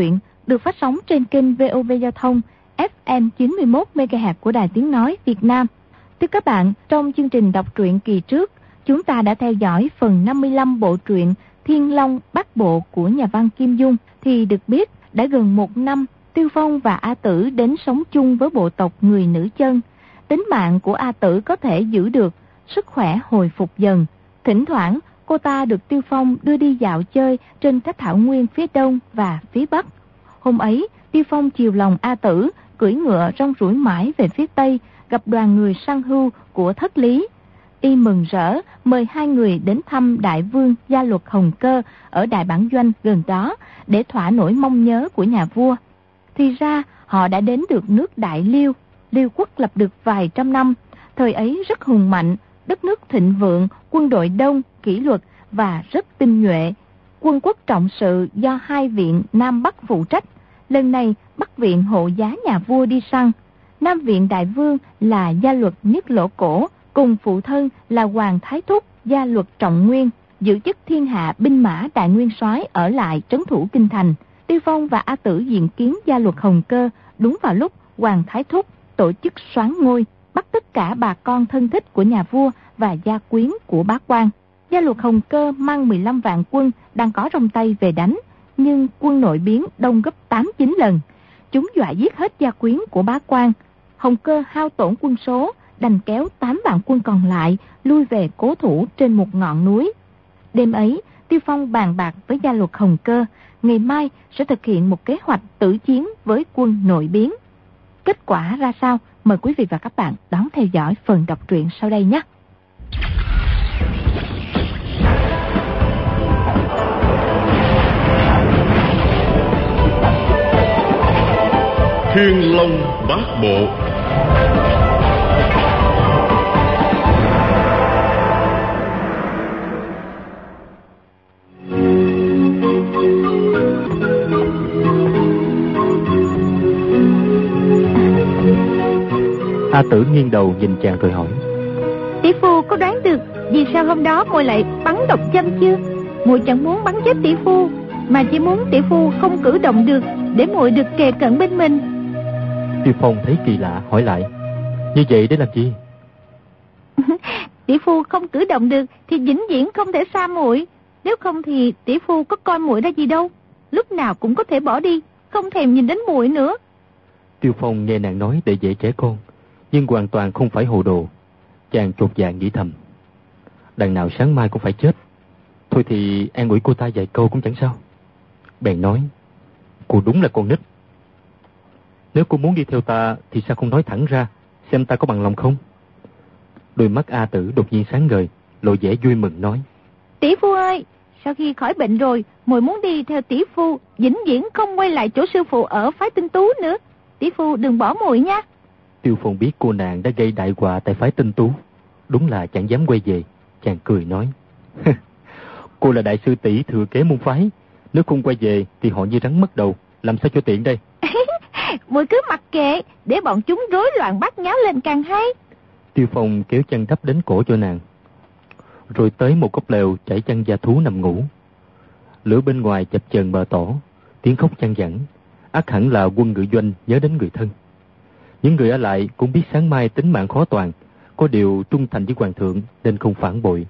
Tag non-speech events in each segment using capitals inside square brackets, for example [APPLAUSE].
truyện được phát sóng trên kênh VOV Giao thông FM 91 MHz của Đài Tiếng Nói Việt Nam. Thưa các bạn, trong chương trình đọc truyện kỳ trước, chúng ta đã theo dõi phần 55 bộ truyện Thiên Long Bắc Bộ của nhà văn Kim Dung thì được biết đã gần một năm Tiêu Phong và A Tử đến sống chung với bộ tộc người nữ chân. Tính mạng của A Tử có thể giữ được, sức khỏe hồi phục dần. Thỉnh thoảng, cô ta được Tiêu Phong đưa đi dạo chơi trên các thảo nguyên phía đông và phía bắc. Hôm ấy, Tiêu Phong chiều lòng A Tử, cưỡi ngựa rong rủi mãi về phía tây, gặp đoàn người săn hưu của thất lý. Y mừng rỡ mời hai người đến thăm đại vương gia luật Hồng Cơ ở Đại Bản Doanh gần đó để thỏa nỗi mong nhớ của nhà vua. Thì ra họ đã đến được nước Đại Liêu, Liêu quốc lập được vài trăm năm, thời ấy rất hùng mạnh, đất nước thịnh vượng, quân đội đông, kỷ luật và rất tinh nhuệ. Quân quốc trọng sự do hai viện Nam Bắc phụ trách. Lần này Bắc viện hộ giá nhà vua đi săn. Nam viện đại vương là gia luật Niết lỗ cổ, cùng phụ thân là Hoàng Thái Thúc, gia luật trọng nguyên, giữ chức thiên hạ binh mã đại nguyên soái ở lại trấn thủ kinh thành. Tiêu Phong và A Tử diện kiến gia luật Hồng Cơ đúng vào lúc Hoàng Thái Thúc tổ chức soán ngôi, bắt tất cả bà con thân thích của nhà vua và gia quyến của bá quan. Gia luật Hồng Cơ mang 15 vạn quân đang có trong tay về đánh, nhưng quân nội biến đông gấp 8-9 lần. Chúng dọa giết hết gia quyến của bá quan. Hồng Cơ hao tổn quân số, đành kéo 8 vạn quân còn lại lui về cố thủ trên một ngọn núi. Đêm ấy, Tiêu Phong bàn bạc với gia luật Hồng Cơ, ngày mai sẽ thực hiện một kế hoạch tử chiến với quân nội biến. Kết quả ra sao? Mời quý vị và các bạn đón theo dõi phần đọc truyện sau đây nhé. Thiên Long Bát Bộ A tử nghiêng đầu nhìn chàng rồi hỏi. Tỷ phu có đoán được Vì sao hôm đó muội lại bắn độc châm chưa? Muội chẳng muốn bắn chết tỷ phu Mà chỉ muốn tỷ phu không cử động được Để muội được kề cận bên mình. Tiêu Phong thấy kỳ lạ hỏi lại Như vậy để làm gì? [LAUGHS] Tỷ phu không cử động được Thì vĩnh viễn không thể xa muội. Nếu không thì tỷ phu có coi muội ra gì đâu. Lúc nào cũng có thể bỏ đi Không thèm nhìn đến muội nữa. Tiêu Phong nghe nàng nói để dễ trẻ con nhưng hoàn toàn không phải hồ đồ. Chàng chột dạ nghĩ thầm. Đằng nào sáng mai cũng phải chết. Thôi thì an ủi cô ta vài câu cũng chẳng sao. Bèn nói, cô đúng là con nít. Nếu cô muốn đi theo ta thì sao không nói thẳng ra, xem ta có bằng lòng không? Đôi mắt A tử đột nhiên sáng ngời, lộ vẻ vui mừng nói. Tỷ phu ơi, sau khi khỏi bệnh rồi, muội muốn đi theo tỷ phu, vĩnh viễn không quay lại chỗ sư phụ ở phái tinh tú nữa. Tỷ phu đừng bỏ muội nha. Tiêu Phong biết cô nàng đã gây đại họa tại phái tinh tú. Đúng là chẳng dám quay về. Chàng cười nói. [LAUGHS] cô là đại sư tỷ thừa kế môn phái. Nếu không quay về thì họ như rắn mất đầu. Làm sao cho tiện đây? [LAUGHS] Mùi cứ mặc kệ. Để bọn chúng rối loạn bắt nháo lên càng hay. Tiêu Phong kéo chân đắp đến cổ cho nàng. Rồi tới một cốc lều chảy chân gia thú nằm ngủ. Lửa bên ngoài chập chờn bờ tổ. Tiếng khóc chăn dẳng. ác hẳn là quân ngự doanh nhớ đến người thân. Những người ở lại cũng biết sáng mai tính mạng khó toàn, có điều trung thành với hoàng thượng nên không phản bội.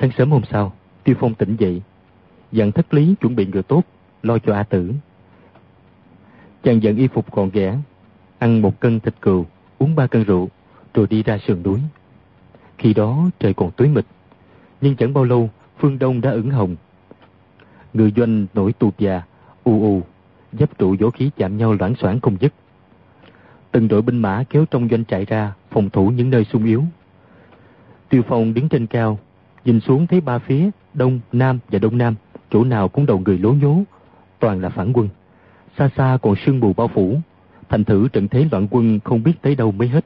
Sáng sớm hôm sau, Tiêu Phong tỉnh dậy, dặn thất lý chuẩn bị ngựa tốt, lo cho A Tử. Chàng dặn y phục gọn ghẽ, ăn một cân thịt cừu, uống ba cân rượu, rồi đi ra sườn núi. Khi đó trời còn tối mịt, nhưng chẳng bao lâu phương đông đã ửng hồng. Người doanh nổi tụt già, u u, giáp trụ vũ khí chạm nhau loãng xoảng không dứt. Từng đội binh mã kéo trong doanh trại ra, phòng thủ những nơi sung yếu. Tiêu Phong đứng trên cao, nhìn xuống thấy ba phía, đông, nam và đông nam, chỗ nào cũng đầu người lố nhố, toàn là phản quân. Xa xa còn sương mù bao phủ, thành thử trận thế loạn quân không biết tới đâu mới hết.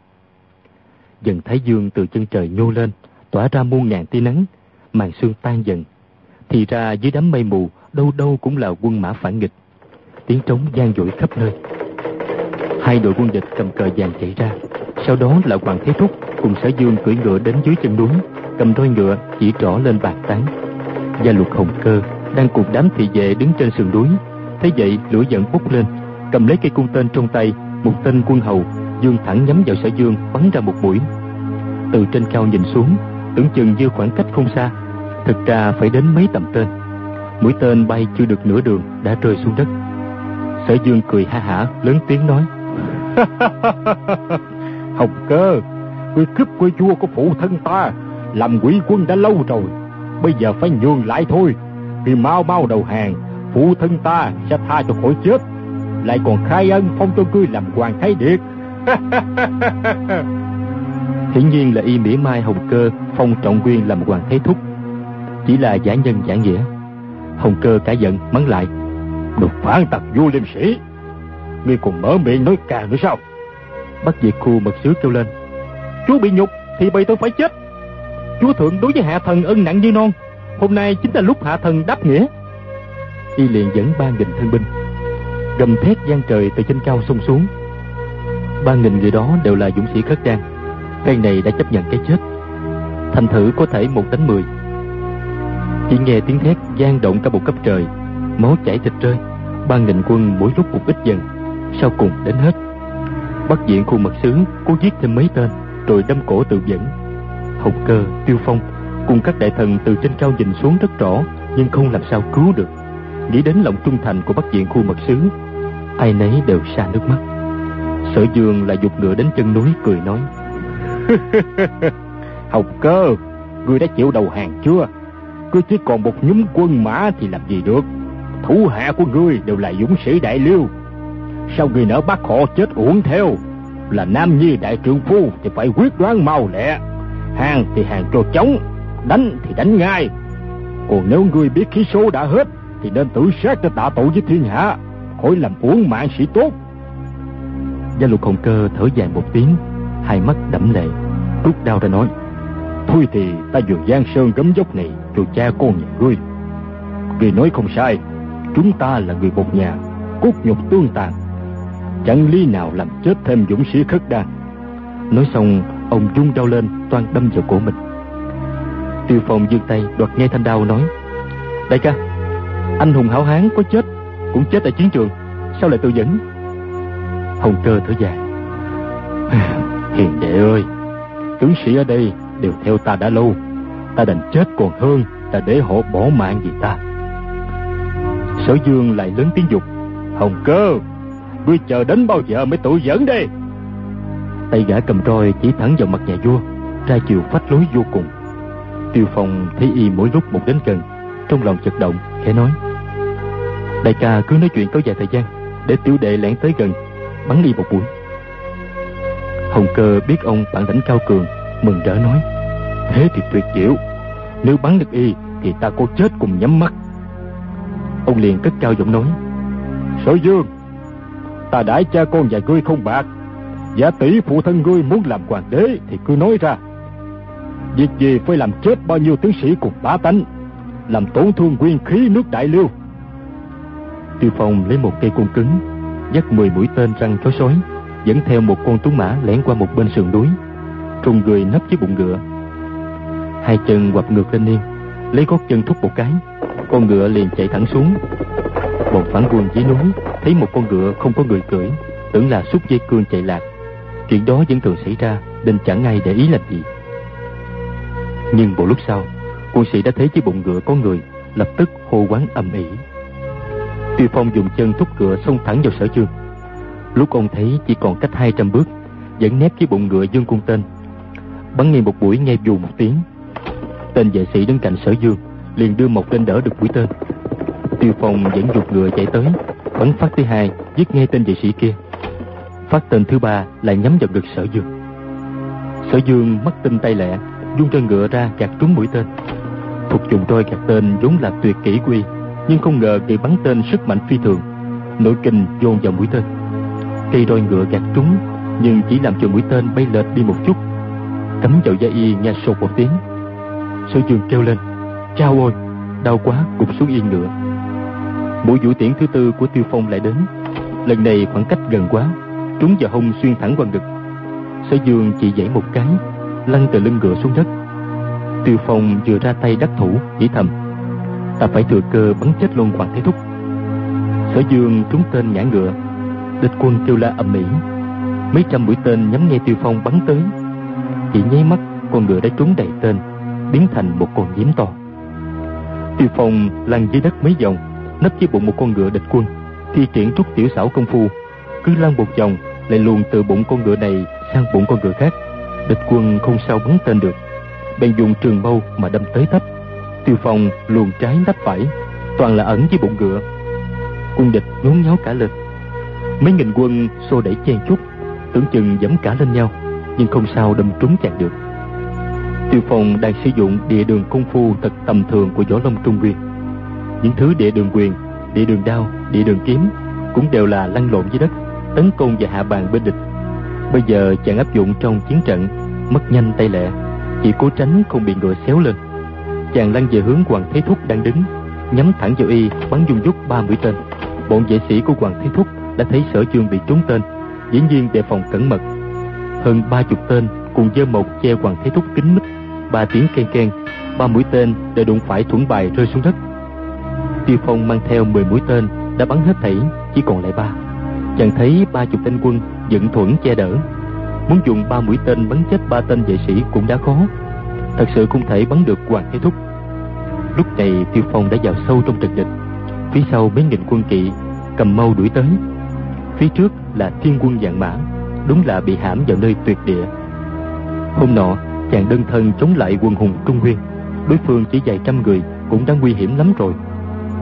Dần Thái Dương từ chân trời nhô lên, tỏa ra muôn ngàn tia nắng, màn sương tan dần. Thì ra dưới đám mây mù, đâu đâu cũng là quân mã phản nghịch. Tiếng trống gian dội khắp nơi. Hai đội quân địch cầm cờ vàng chạy ra. Sau đó là Hoàng Thế Thúc cùng Sở Dương cưỡi ngựa đến dưới chân núi, cầm roi ngựa chỉ trỏ lên bạc tán. Gia luật Hồng Cơ đang cùng đám thị vệ đứng trên sườn núi, Thế vậy lửa giận bốc lên, cầm lấy cây cung tên trong tay, một tên quân hầu dương thẳng nhắm vào sở dương bắn ra một mũi. Từ trên cao nhìn xuống, tưởng chừng như khoảng cách không xa, thực ra phải đến mấy tầm tên. Mũi tên bay chưa được nửa đường đã rơi xuống đất. Sở dương cười ha hả lớn tiếng nói: [LAUGHS] Hồng cơ, ngươi cướp quê vua của phụ thân ta, làm quỷ quân đã lâu rồi, bây giờ phải nhường lại thôi. Vì mau mau đầu hàng, phụ thân ta sẽ tha cho khỏi chết, lại còn khai ân phong cho ngươi làm hoàng thái điệt. [LAUGHS] Hiển nhiên là y mỉa mai Hồng Cơ phong trọng quyền làm hoàng thái thúc, chỉ là giả nhân giả nghĩa. Hồng Cơ cả giận mắng lại: "Đồ phản tặc vua liêm sĩ, ngươi còn mở miệng nói càng nữa sao?" Bắt Diệt Khu mật sứ kêu lên: "Chúa bị nhục thì bầy tôi phải chết. Chúa thượng đối với hạ thần ân nặng như non, hôm nay chính là lúc hạ thần đáp nghĩa." Y liền dẫn ba nghìn thân binh, gầm thét gian trời từ trên cao xông xuống. Ba nghìn người đó đều là dũng sĩ khất đan, cây này đã chấp nhận cái chết. Thành thử có thể một đánh mười. Chỉ nghe tiếng thét gian động cả một cấp trời, máu chảy thịt rơi. Ba nghìn quân mỗi lúc một ít dần, sau cùng đến hết. Bắt diện khu mật sứ cố giết thêm mấy tên, rồi đâm cổ tự vẫn. Hồng cơ, tiêu phong cùng các đại thần từ trên cao nhìn xuống rất rõ, nhưng không làm sao cứu được. Nghĩ đến lòng trung thành của bắt diện khu mật sứ, ai nấy đều xa nước mắt. Sở Dương lại dục ngựa đến chân núi cười nói: [LAUGHS] Hồng cơ, ngươi đã chịu đầu hàng chưa? Cứ chỉ còn một nhóm quân mã thì làm gì được? Thủ hạ của ngươi đều là dũng sĩ đại liêu. Sao ngươi nỡ bắt họ chết uổng theo? Là nam nhi đại trượng phu thì phải quyết đoán mau lẹ. Hàng thì hàng trò chống, đánh thì đánh ngay. Còn nếu ngươi biết khí số đã hết thì nên tự sát để tạ tội với thiên hạ, khỏi làm uổng mạng sĩ tốt. Gia lục hồng cơ thở dài một tiếng, hai mắt đẫm lệ, rút đao ra nói: Thôi thì ta dường Giang Sơn gấm dốc này cho cha con nhà ngươi. Ngươi nói không sai, chúng ta là người một nhà, cốt nhục tương tàn. Chẳng lý nào làm chết thêm dũng sĩ khất đan. Nói xong, ông rung đau lên, toan đâm vào cổ mình. Tiêu Phong giương tay đoạt ngay thanh đao nói: Đại ca, anh hùng hảo hán có chết cũng chết tại chiến trường, sao lại tự dẫn? Hồng cơ thở dài. [LAUGHS] Hiền đệ ơi, tướng sĩ ở đây đều theo ta đã lâu, ta đành chết còn hơn ta để họ bỏ mạng vì ta. Sở Dương lại lớn tiếng dục, Hồng cơ, ngươi chờ đến bao giờ mới tự dẫn đây? Tay gã cầm roi chỉ thẳng vào mặt nhà vua, ra chiều phách lối vô cùng. Tiêu Phong thấy y mỗi lúc một đến gần, trong lòng chật động, khẽ nói: Đại ca cứ nói chuyện có dài thời gian, để tiểu đệ lẻn tới gần, bắn đi một mũi. Hồng cơ biết ông bản lãnh cao cường, mừng rỡ nói: Thế thì tuyệt diệu, nếu bắn được y thì ta có chết cùng nhắm mắt. Ông liền cất cao giọng nói: Sở Dương, ta đãi cha con và ngươi không bạc, giả tỷ phụ thân ngươi muốn làm hoàng đế thì cứ nói ra. Việc gì phải làm chết bao nhiêu tướng sĩ cùng bá tánh, làm tổn thương nguyên khí nước đại liêu. Tiêu Phong lấy một cây cung cứng, dắt mười mũi tên răng chó sói, dẫn theo một con tuấn mã lẻn qua một bên sườn núi, trùng người nấp dưới bụng ngựa. Hai chân quặp ngược lên niên, lấy gót chân thúc một cái, con ngựa liền chạy thẳng xuống. Bọn phản quân dưới núi thấy một con ngựa không có người cưỡi, tưởng là xúc dây cương chạy lạc. Chuyện đó vẫn thường xảy ra, nên chẳng ai để ý làm gì. Nhưng một lúc sau, quân sĩ đã thấy chiếc bụng ngựa có người, lập tức hô quán ầm ĩ. Tiêu Phong dùng chân thúc ngựa xông thẳng vào sở dương. Lúc ông thấy chỉ còn cách 200 bước, vẫn nép chiếc bụng ngựa dương cung tên. Bắn ngay một buổi nghe dù một tiếng. Tên vệ sĩ đứng cạnh sở dương, liền đưa một tên đỡ được mũi tên. Tiêu Phong dẫn dục ngựa chạy tới, bắn phát thứ hai, giết ngay tên vệ sĩ kia. Phát tên thứ ba lại nhắm vào ngực sở dương. Sở dương mắt tinh tay lẹ, dung trên ngựa ra gạt trúng mũi tên. Thuộc dùng roi gạt tên vốn là tuyệt kỹ quy, nhưng không ngờ bị bắn tên sức mạnh phi thường, nội kinh dồn vào mũi tên. Cây roi ngựa gạt trúng, nhưng chỉ làm cho mũi tên bay lệch đi một chút, cắm vào da y nghe sột một tiếng. Sở dương kêu lên, chao ôi, đau quá, gục xuống yên nữa Mũi vũ tiễn thứ tư của Tiêu Phong lại đến, lần này khoảng cách gần quá, trúng vào hông xuyên thẳng qua ngực. Sở dương chỉ dãy một cái, lăn từ lưng ngựa xuống đất. Tiêu Phong vừa ra tay đắc thủ, chỉ thầm, ta phải thừa cơ bắn chết luôn Hoàng Thế Thúc. sở dương trúng tên ngã ngựa địch quân kêu la ầm ĩ mấy trăm mũi tên nhắm ngay tiêu phong bắn tới chỉ nháy mắt con ngựa đã trúng đầy tên biến thành một con nhím to tiêu phong lăn dưới đất mấy vòng, nấp dưới bụng một con ngựa địch quân. Thi triển trúc tiểu xảo công phu, cứ lăn một vòng, lại luồn từ bụng con ngựa này sang bụng con ngựa khác. Địch quân không sao bắn tên được, bèn dùng trường mâu mà đâm tới tấp. Tiêu phong luồn trái nắp phải, toàn là ẩn dưới bụng ngựa. Quân địch nhốn nháo cả lên. Mấy nghìn quân xô đẩy chen chúc, tưởng chừng dẫm cả lên nhau, nhưng không sao đâm trúng chặn được tiêu phong đang sử dụng địa đường công phu thật tầm thường của võ long trung nguyên. Những thứ địa đường quyền, địa đường đao, địa đường kiếm cũng đều là lăn lộn dưới đất, tấn công và hạ bàn bên địch. Bây giờ chàng áp dụng trong chiến trận, mất nhanh tay lẹ, chỉ cố tránh không bị ngựa xéo lên. Chàng lăn về hướng hoàng thế thúc đang đứng, nhắm thẳng vào y, bắn dung dút ba mũi tên. Bọn vệ sĩ của hoàng thế thúc đã thấy sở chương bị trúng tên, dĩ nhiên đề phòng cẩn mật. Hơn ba chục tên cùng dơ một che hoàng thế thúc kính mít. Ba tiếng ken ken ba mũi tên đều đụng phải thuẫn bài rơi xuống đất. Tiêu phong mang theo mười mũi tên đã bắn hết thảy chỉ còn lại ba. Chàng thấy ba chục tên quân dựng thuẫn che đỡ. Muốn dùng ba mũi tên bắn chết ba tên vệ sĩ cũng đã khó. Thật sự không thể bắn được hoàng thế thúc. Lúc này tiêu phong đã vào sâu trong trận địch. Phía sau mấy nghìn quân kỵ cầm mâu đuổi tới. Phía trước là thiên quân dạng mã, đúng là bị hãm vào nơi tuyệt địa hôm nọ, chàng đơn thân chống lại quân hùng trung nguyên. Đối phương chỉ vài trăm người cũng đã nguy hiểm lắm rồi.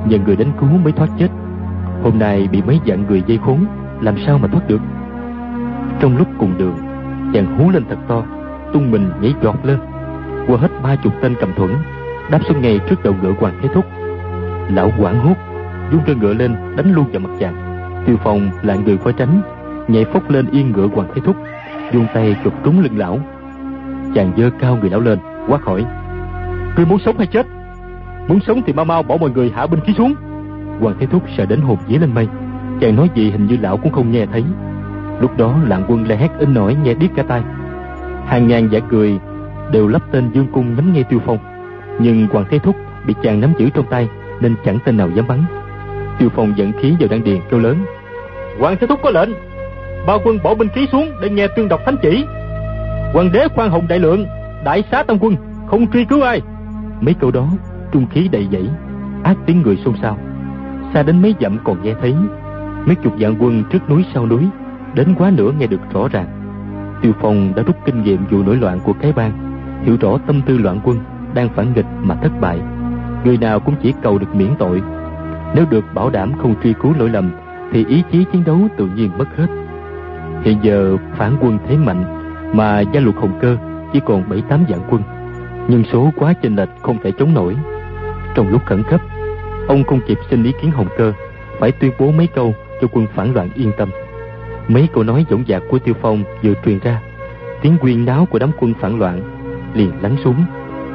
Nhờ người đánh cứu mới thoát chết. Hôm nay bị mấy dạng người dây khốn, làm sao mà thoát được? Trong lúc cùng đường, chàng hú lên thật to, tung mình nhảy giọt lên. Qua hết ba chục tên cầm thuẫn, đáp xuống ngay trước đầu ngựa hoàng thế thúc. Lão quảng hốt dung trên ngựa lên, đánh luôn vào mặt chàng. Tiêu phong là người qua tránh, nhảy phốc lên yên ngựa hoàng thế thúc dùng tay chụp trúng lưng lão chàng dơ cao người lão lên, quát hỏi. Ngươi muốn sống hay chết? Muốn sống thì mau mau bỏ mọi người hạ binh khí xuống. Hoàng thế thúc sợ đến hồn vía lên mây. Chàng nói gì hình như lão cũng không nghe thấy. Lúc đó lạng quân la hét in nổi nghe điếc cả tai. Hàng ngàn giả cười đều lắp tên dương cung nhắm ngay tiêu phong. Nhưng hoàng thế thúc bị chàng nắm giữ trong tay nên chẳng tên nào dám bắn. Tiêu phong dẫn khí vào đan điền kêu lớn. Hoàng thế thúc có lệnh, bao quân bỏ binh khí xuống để nghe tuyên đọc thánh chỉ hoàng đế khoan hồng đại lượng, đại xá tam quân, không truy cứu ai. Mấy câu đó, trung khí đầy dẫy, ác tiếng người xôn xao. Xa đến mấy dặm còn nghe thấy, mấy chục vạn quân trước núi sau núi, đến quá nửa nghe được rõ ràng. Tiêu phong đã rút kinh nghiệm vụ nổi loạn của cái bang, hiểu rõ tâm tư loạn quân đang phản nghịch mà thất bại. Người nào cũng chỉ cầu được miễn tội. Nếu được bảo đảm không truy cứu lỗi lầm, thì ý chí chiến đấu tự nhiên mất hết. Hiện giờ, phản quân thế mạnh mà gia luật hồng cơ chỉ còn bảy tám vạn quân, nhưng số quá chênh lệch không thể chống nổi. Trong lúc khẩn cấp, ông không kịp xin ý kiến hồng cơ, phải tuyên bố mấy câu cho quân phản loạn yên tâm. Mấy câu nói dõng dạc của tiêu phong vừa truyền ra, tiếng quyên náo của đám quân phản loạn liền lắng xuống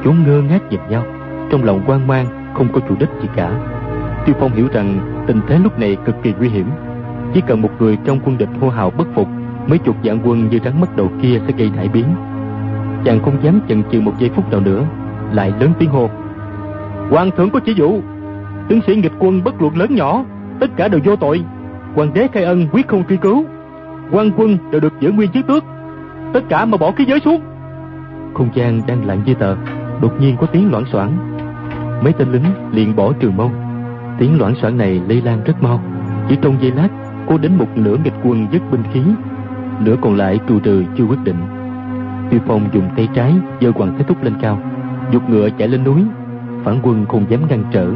chúng ngơ ngác nhìn nhau. Trong lòng hoang mang, không có chủ đích gì cả. Tiêu phong hiểu rằng tình thế lúc này cực kỳ nguy hiểm. Chỉ cần một người trong quân địch hô hào bất phục mấy chục vạn quân như rắn mất đầu kia sẽ gây đại biến. Chàng không dám chần chừ một giây phút nào nữa, lại lớn tiếng hô. Hoàng thượng có chỉ dụ, tướng sĩ nghịch quân bất luận lớn nhỏ, tất cả đều vô tội. Hoàng đế khai ân quyết không truy cứu. Quan quân đều được giữ nguyên chức tước. Tất cả mà bỏ cái giới xuống. Không gian đang lặng như tờ, đột nhiên có tiếng loảng xoảng. Mấy tên lính liền bỏ trường mâu. Tiếng loảng xoảng này lây lan rất mau. Chỉ trong giây lát cô đến một nửa nghịch quân dứt binh khí nửa còn lại trù trừ chưa quyết định. Tiêu phong dùng tay trái giơ hoàng thế thúc lên cao, dục ngựa chạy lên núi, phản quân không dám ngăn trở.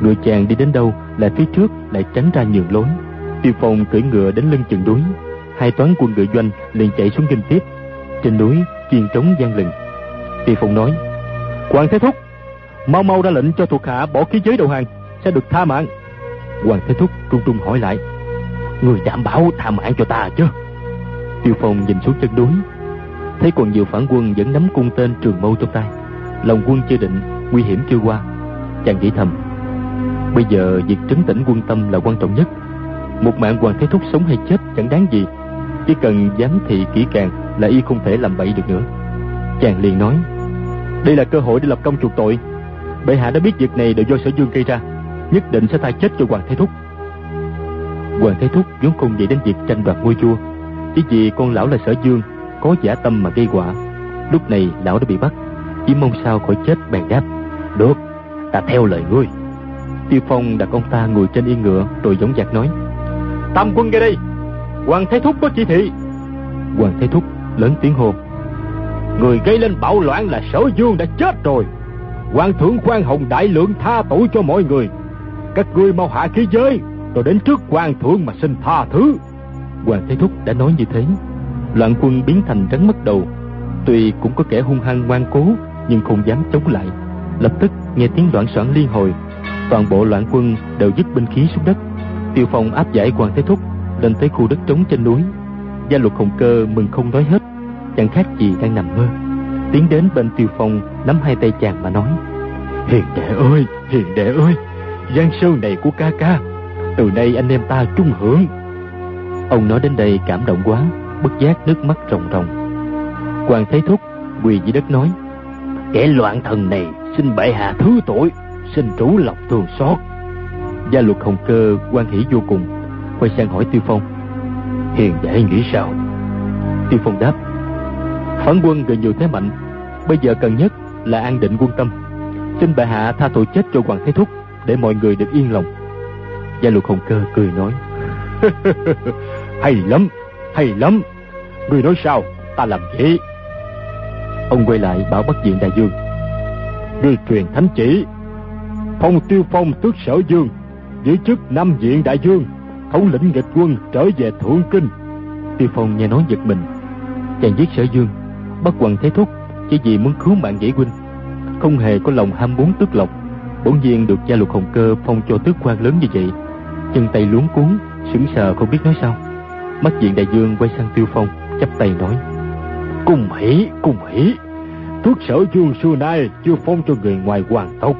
Ngựa chàng đi đến đâu lại phía trước lại tránh ra nhường lối. Tiêu phong cưỡi ngựa đến lưng chừng núi, hai toán quân ngựa doanh liền chạy xuống kinh tiếp. Trên núi chiên trống gian lừng. Tiêu phong nói hoàng thế thúc, mau mau ra lệnh cho thuộc hạ bỏ khí giới đầu hàng, sẽ được tha mạng. Hoàng thế thúc trung trung hỏi lại người đảm bảo tha mạng cho ta chứ. Tiêu phong nhìn xuống chân núi, thấy còn nhiều phản quân vẫn nắm cung tên trường mâu trong tay. Lòng quân chưa định, nguy hiểm chưa qua. Chàng nghĩ thầm, bây giờ việc trấn tĩnh quân tâm là quan trọng nhất. Một mạng hoàng thế thúc sống hay chết chẳng đáng gì. Chỉ cần giám thị kỹ càng là y không thể làm bậy được nữa. Chàng liền nói, đây là cơ hội để lập công chuộc tội. Bệ hạ đã biết việc này đều do sở dương gây ra, nhất định sẽ tha chết cho hoàng thế thúc. Hoàng Thái Thúc vốn không nghĩ đến việc tranh đoạt ngôi vua. Chỉ vì con lão là sở dương Có giả tâm mà gây quả. Lúc này lão đã bị bắt. Chỉ mong sao khỏi chết bèn đáp Được, ta theo lời ngươi. Tiêu Phong đặt ông ta ngồi trên yên ngựa Rồi giống giặc nói Tam quân nghe đây Hoàng Thái Thúc có chỉ thị. Hoàng Thái Thúc lớn tiếng hô Người gây lên bạo loạn là sở dương đã chết rồi. Hoàng thượng khoan hồng đại lượng tha tội cho mọi người. Các ngươi mau hạ khí giới. Rồi đến trước hoàng thượng mà xin tha thứ. Hoàng Thế Thúc đã nói như thế. Loạn quân biến thành rắn mất đầu. Tuy cũng có kẻ hung hăng ngoan cố Nhưng không dám chống lại. Lập tức nghe tiếng loạn soạn liên hồi. Toàn bộ loạn quân đều dứt binh khí xuống đất. Tiêu Phong áp giải Hoàng Thế Thúc Lên tới khu đất trống trên núi. Gia luật hồng cơ mừng không nói hết. Chẳng khác gì đang nằm mơ. Tiến đến bên Tiêu Phong Nắm hai tay chàng mà nói. Hiền đệ ơi, hiền đệ ơi. Giang sơn này của ca ca từ nay anh em ta chung hưởng. Ông nói đến đây cảm động quá, Bất giác nước mắt ròng ròng. Hoàng Thế Thúc, quỳ dưới đất nói, Kẻ loạn thần này xin bệ hạ thứ tội, Xin chủ lòng thương xót. Gia luật hồng cơ quan hỷ vô cùng, Quay sang hỏi Tiêu Phong, Hiền đệ nghĩ sao? Tiêu Phong đáp Phản quân gần nhiều thế mạnh, Bây giờ cần nhất là an định quân tâm. Xin bệ hạ tha tội chết cho Hoàng Thế Thúc Để mọi người được yên lòng. Gia luật hồng cơ cười nói, [LAUGHS] Hay lắm Hay lắm. Người nói sao, ta làm vậy Ông quay lại bảo bắt diện đại dương, Người truyền thánh chỉ, Phong tiêu phong tước sở dương Giữ chức năm diện đại dương, Thống lĩnh nghịch quân trở về thượng kinh. Tiêu phong nghe nói giật mình, Chàng giết sở dương, Bắt quần thế thúc Chỉ vì muốn cứu mạng dĩ huynh. Không hề có lòng ham muốn tước lộc Bỗng nhiên được gia luật hồng cơ phong cho tước quan lớn như vậy Chân tay luống cuốn Sững sờ không biết nói sao. Mắt diện đại dương quay sang tiêu phong chắp tay nói Cùng hỷ, cùng hỷ. Tước sở dương xưa nay chưa phong cho người ngoài hoàng tộc.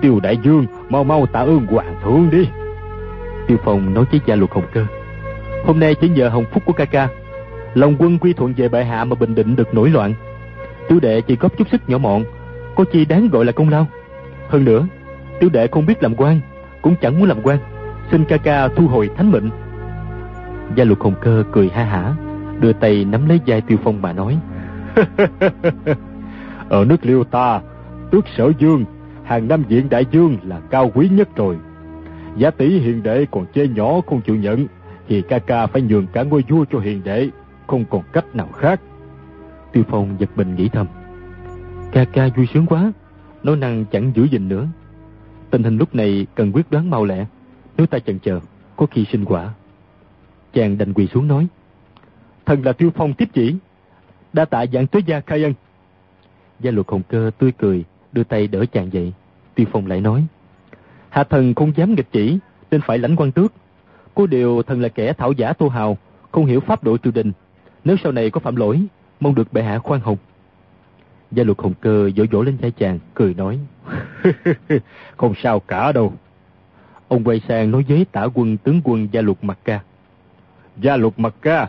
Tiêu đại dương mau mau tạ ơn hoàng thượng đi. Tiêu Phong nói với gia luật Hồng Cơ Hôm nay chỉ nhờ hồng phúc của ca ca. Lòng quân quy thuận về bệ hạ mà bình định được nổi loạn. Tiểu đệ chỉ có chút sức nhỏ mọn Có chi đáng gọi là công lao. Hơn nữa Tiểu đệ không biết làm quan Cũng chẳng muốn làm quan Xin ca ca thu hồi thánh mệnh. Gia luật Hồng Cơ cười ha hả, Đưa tay nắm lấy vai Tiêu Phong mà nói. [LAUGHS] Ở nước liêu ta, Tước sở dương, Hàng năm diện đại dương là cao quý nhất rồi. Giá tỷ hiền đệ còn chê nhỏ không chịu nhận, Thì ca ca phải nhường cả ngôi vua cho hiền đệ, Không còn cách nào khác. Tiêu Phong giật mình nghĩ thầm. Ca ca vui sướng quá, Nói năng chẳng giữ gìn nữa. Tình hình lúc này cần quyết đoán mau lẹ. Nếu ta chần chờ Có khi sinh quả Chàng đành quỳ xuống nói Thần là Tiêu Phong tiếp chỉ Đa tạ dạng tuế gia khai ân Gia luật hồng cơ tươi cười Đưa tay đỡ chàng dậy Tiêu Phong lại nói Hạ thần không dám nghịch chỉ, nên phải lãnh quan tước. Có điều thần là kẻ thảo giả tô hào, không hiểu pháp độ triều đình. Nếu sau này có phạm lỗi, mong được bệ hạ khoan hồng. Gia luật hồng cơ vỗ vỗ lên vai chàng, cười nói. [LAUGHS] không sao cả đâu. Ông quay sang nói với tả quân tướng quân gia luật mặt ca. Gia luật mặt ca,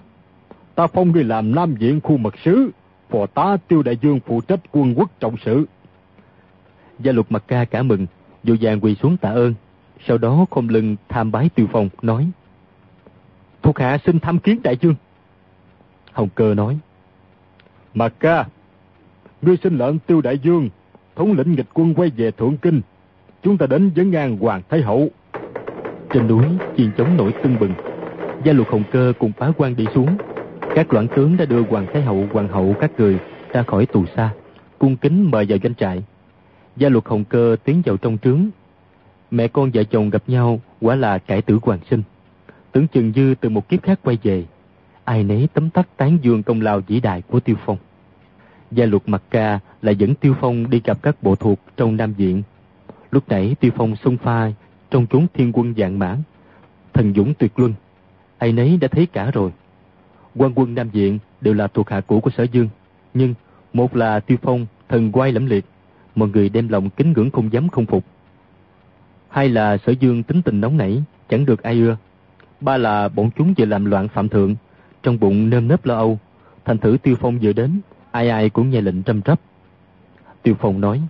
ta phong ngươi làm nam diện khu mật sứ, phò tá tiêu đại dương phụ trách quân quốc trọng sự. Gia luật mặt ca cả mừng, Vô vàng quỳ xuống tạ ơn, sau đó khom lưng tham bái tiêu phong, nói. Thuộc hạ xin tham kiến đại dương. Hồng cơ nói. Mạc ca, ngươi xin lệnh tiêu đại dương, thống lĩnh nghịch quân quay về Thượng Kinh. Chúng ta đến vấn ngang Hoàng Thái Hậu. Trên núi, chiên chống nổi tưng bừng. Gia luật Hồng cơ cùng phá quan đi xuống. Các loạn tướng đã đưa Hoàng Thái Hậu, Hoàng hậu các người ra khỏi tù xa, cung kính mời vào doanh trại. Gia luật hồng cơ tiến vào trong trướng. Mẹ con vợ chồng gặp nhau quả là cải tử hoàng sinh. Tưởng chừng như từ một kiếp khác quay về. Ai nấy tấm tắc tán dương công lao vĩ đại của Tiêu Phong. Gia luật mặt ca lại dẫn Tiêu Phong đi gặp các bộ thuộc trong Nam Viện. Lúc nãy Tiêu Phong xung pha trong chốn thiên quân dạng mã. Thần dũng tuyệt luân. Ai nấy đã thấy cả rồi. quan quân Nam diện đều là thuộc hạ cũ của Sở Dương. Nhưng một là Tiêu Phong thần quay lẫm liệt mọi người đem lòng kính ngưỡng không dám không phục. Hai là sở dương tính tình nóng nảy, chẳng được ai ưa. Ba là bọn chúng vừa làm loạn phạm thượng, trong bụng nơm nớp lo âu. Thành thử Tiêu Phong vừa đến, ai ai cũng nghe lệnh trầm trấp. Tiêu Phong nói,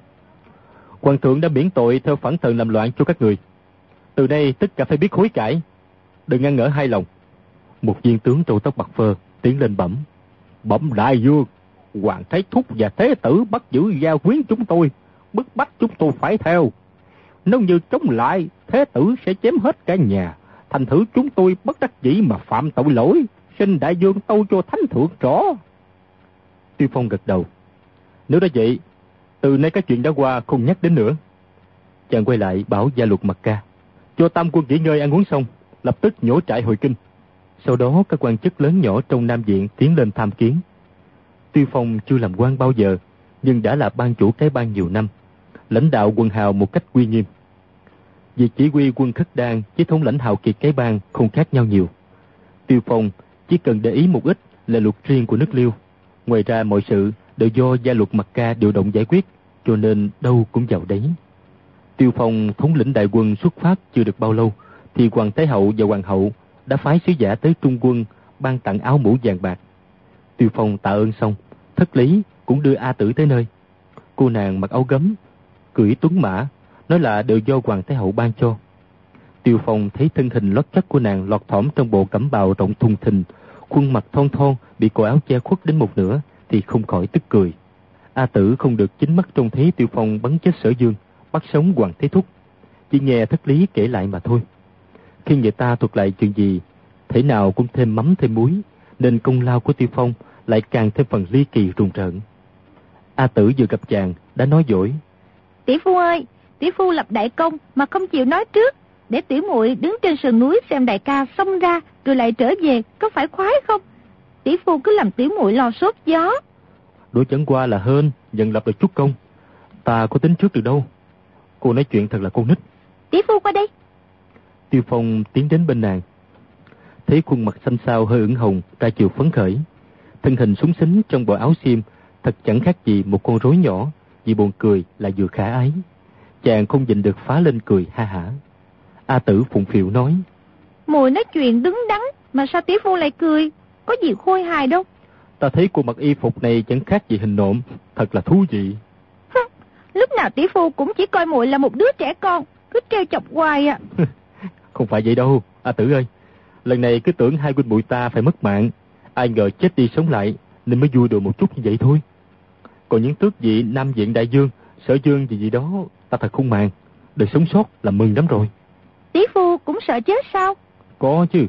quan thượng đã miễn tội theo phản thần làm loạn cho các người. Từ đây tất cả phải biết hối cải. đừng ngăn ngỡ hai lòng. Một viên tướng trâu tóc bạc phơ tiến lên bẩm. Bẩm đại vương, hoàng thái thúc và thế tử bắt giữ gia quyến chúng tôi, bức bách chúng tôi phải theo. Nếu như chống lại, thế tử sẽ chém hết cả nhà. Thành thử chúng tôi bất đắc dĩ mà phạm tội lỗi, xin đại vương tâu cho thánh thượng rõ. Tiêu Phong gật đầu. Nếu đã vậy, từ nay các chuyện đã qua không nhắc đến nữa. Chàng quay lại bảo gia luật mặt ca. Cho tam quân nghỉ ngơi ăn uống xong, lập tức nhổ trại hồi kinh. Sau đó các quan chức lớn nhỏ trong Nam Viện tiến lên tham kiến. Tiêu Phong chưa làm quan bao giờ, nhưng đã là ban chủ cái ban nhiều năm, lãnh đạo quân hào một cách uy nghiêm. Việc chỉ huy quân khất đan với thống lãnh hào kiệt cái bang không khác nhau nhiều. Tiêu Phong chỉ cần để ý một ít là luật riêng của nước Liêu. Ngoài ra mọi sự đều do gia luật mặt ca điều động giải quyết, cho nên đâu cũng vào đấy. Tiêu Phong thống lĩnh đại quân xuất phát chưa được bao lâu, thì Hoàng Thái Hậu và Hoàng Hậu đã phái sứ giả tới Trung quân ban tặng áo mũ vàng bạc. Tiêu Phong tạ ơn xong, thất lý cũng đưa A Tử tới nơi. Cô nàng mặc áo gấm, cưỡi tuấn mã, nói là đều do Hoàng Thái Hậu ban cho. Tiêu Phong thấy thân hình lót chất của nàng lọt thỏm trong bộ cẩm bào rộng thùng thình, khuôn mặt thon thon bị cổ áo che khuất đến một nửa thì không khỏi tức cười. A Tử không được chính mắt trông thấy Tiêu Phong bắn chết Sở Dương, bắt sống Hoàng Thế Thúc. Chỉ nghe thất lý kể lại mà thôi. Khi người ta thuật lại chuyện gì, thể nào cũng thêm mắm thêm muối, nên công lao của Tiêu Phong lại càng thêm phần ly kỳ rùng rợn. A Tử vừa gặp chàng, đã nói dỗi. Tỷ phu ơi, tỷ phu lập đại công mà không chịu nói trước, để tiểu muội đứng trên sườn núi xem đại ca xông ra rồi lại trở về, có phải khoái không? Tỷ phu cứ làm tiểu muội lo sốt gió. Đổ chẳng qua là hơn, dần lập được chút công. Ta có tính trước từ đâu. Cô nói chuyện thật là con nít. Tỷ phu qua đây. Tiêu Phong tiến đến bên nàng. Thấy khuôn mặt xanh xao hơi ửng hồng, ra chiều phấn khởi. Thân hình súng xính trong bộ áo xiêm, thật chẳng khác gì một con rối nhỏ, vì buồn cười là vừa khả ái. Chàng không nhìn được phá lên cười ha hả. A tử phụng phiệu nói. Mùi nói chuyện đứng đắn, mà sao tỷ phu lại cười? Có gì khôi hài đâu. Ta thấy cô mặc y phục này chẳng khác gì hình nộm, thật là thú vị. Lúc nào tỷ phu cũng chỉ coi muội là một đứa trẻ con, cứ treo chọc hoài à. [LAUGHS] Không phải vậy đâu, A tử ơi. Lần này cứ tưởng hai huynh muội ta phải mất mạng, ai ngờ chết đi sống lại, nên mới vui đùa một chút như vậy thôi. Còn những tước vị Nam Diện Đại Dương, Sở Dương gì gì đó, ta thật không màng. Được sống sót là mừng lắm rồi. Tỷ phu cũng sợ chết sao? Có chứ.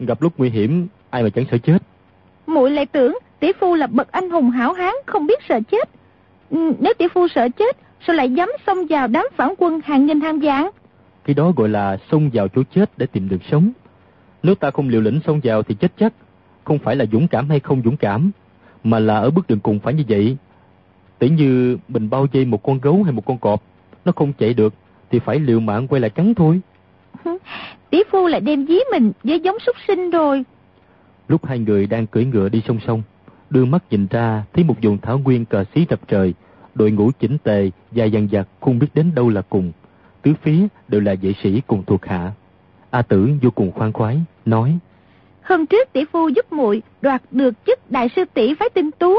Gặp lúc nguy hiểm, ai mà chẳng sợ chết. Muội lại tưởng tỷ phu là bậc anh hùng hảo hán không biết sợ chết. Nếu tỷ phu sợ chết, sao lại dám xông vào đám phản quân hàng nghìn hàng vạn? Cái đó gọi là xông vào chỗ chết để tìm đường sống. Nếu ta không liều lĩnh xông vào thì chết chắc. Không phải là dũng cảm hay không dũng cảm, mà là ở bước đường cùng phải như vậy. Tỉ như mình bao dây một con gấu hay một con cọp, nó không chạy được thì phải liều mạng quay lại cắn thôi. Tỷ phu lại đem dí mình với giống súc sinh rồi. Lúc hai người đang cưỡi ngựa đi song song, đưa mắt nhìn ra thấy một vùng thảo nguyên cờ xí đập trời, đội ngũ chỉnh tề, dài dằng dặc không biết đến đâu là cùng. Tứ phía đều là vệ sĩ cùng thuộc hạ. A tử vô cùng khoan khoái, nói. Hôm trước tỷ phu giúp muội đoạt được chức đại sư tỷ phái tinh tú.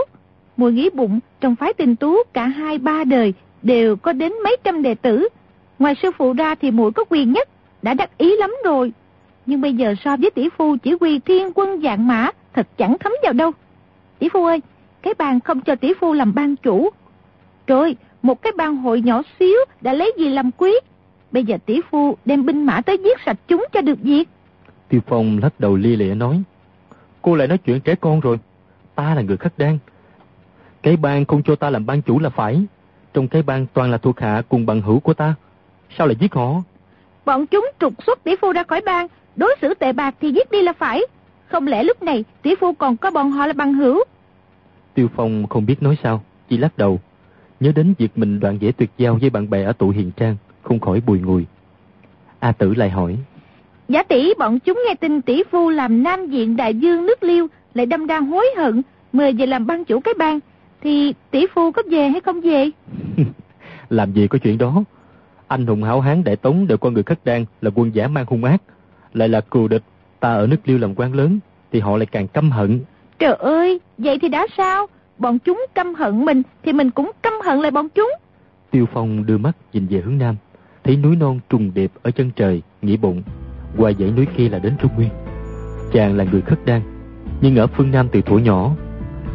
Muội nghĩ bụng trong phái tinh tú cả hai ba đời đều có đến mấy trăm đệ tử. Ngoài sư phụ ra thì muội có quyền nhất, đã đắc ý lắm rồi. Nhưng bây giờ so với tỷ phu chỉ huy thiên quân dạng mã, thật chẳng thấm vào đâu. Tỷ phu ơi, cái bàn không cho tỷ phu làm ban chủ. Rồi, một cái ban hội nhỏ xíu đã lấy gì làm quý. Bây giờ tỷ phu đem binh mã tới giết sạch chúng cho được việc. Tiêu Phong lắc đầu lia lịa nói. Cô lại nói chuyện trẻ con rồi. Ta là người khất đan. Cái bang không cho ta làm ban chủ là phải. Trong cái bang toàn là thuộc hạ cùng bằng hữu của ta. Sao lại giết họ? Bọn chúng trục xuất tỷ phu ra khỏi bang. Đối xử tệ bạc thì giết đi là phải. Không lẽ lúc này tỷ phu còn có bọn họ là bằng hữu? Tiêu Phong không biết nói sao. Chỉ lắc đầu. Nhớ đến việc mình đoạn dễ tuyệt giao với bạn bè ở tụ hiền trang. Không khỏi bùi ngùi. A tử lại hỏi. Giả tỷ bọn chúng nghe tin tỷ phu làm nam diện đại dương nước liêu lại đâm ra hối hận mời về làm ban chủ cái bang thì tỷ phu có về hay không về? [LAUGHS] làm gì có chuyện đó. Anh hùng hảo hán đại tống đều con người khất đan là quân giả mang hung ác. Lại là cừu địch, ta ở nước liêu làm quan lớn thì họ lại càng căm hận. Trời ơi, vậy thì đã sao? Bọn chúng căm hận mình thì mình cũng căm hận lại bọn chúng. Tiêu Phong đưa mắt nhìn về hướng nam, thấy núi non trùng điệp ở chân trời, nghĩ bụng qua dãy núi kia là đến Trung Nguyên. Chàng là người khất đan, nhưng ở phương Nam từ thuở nhỏ,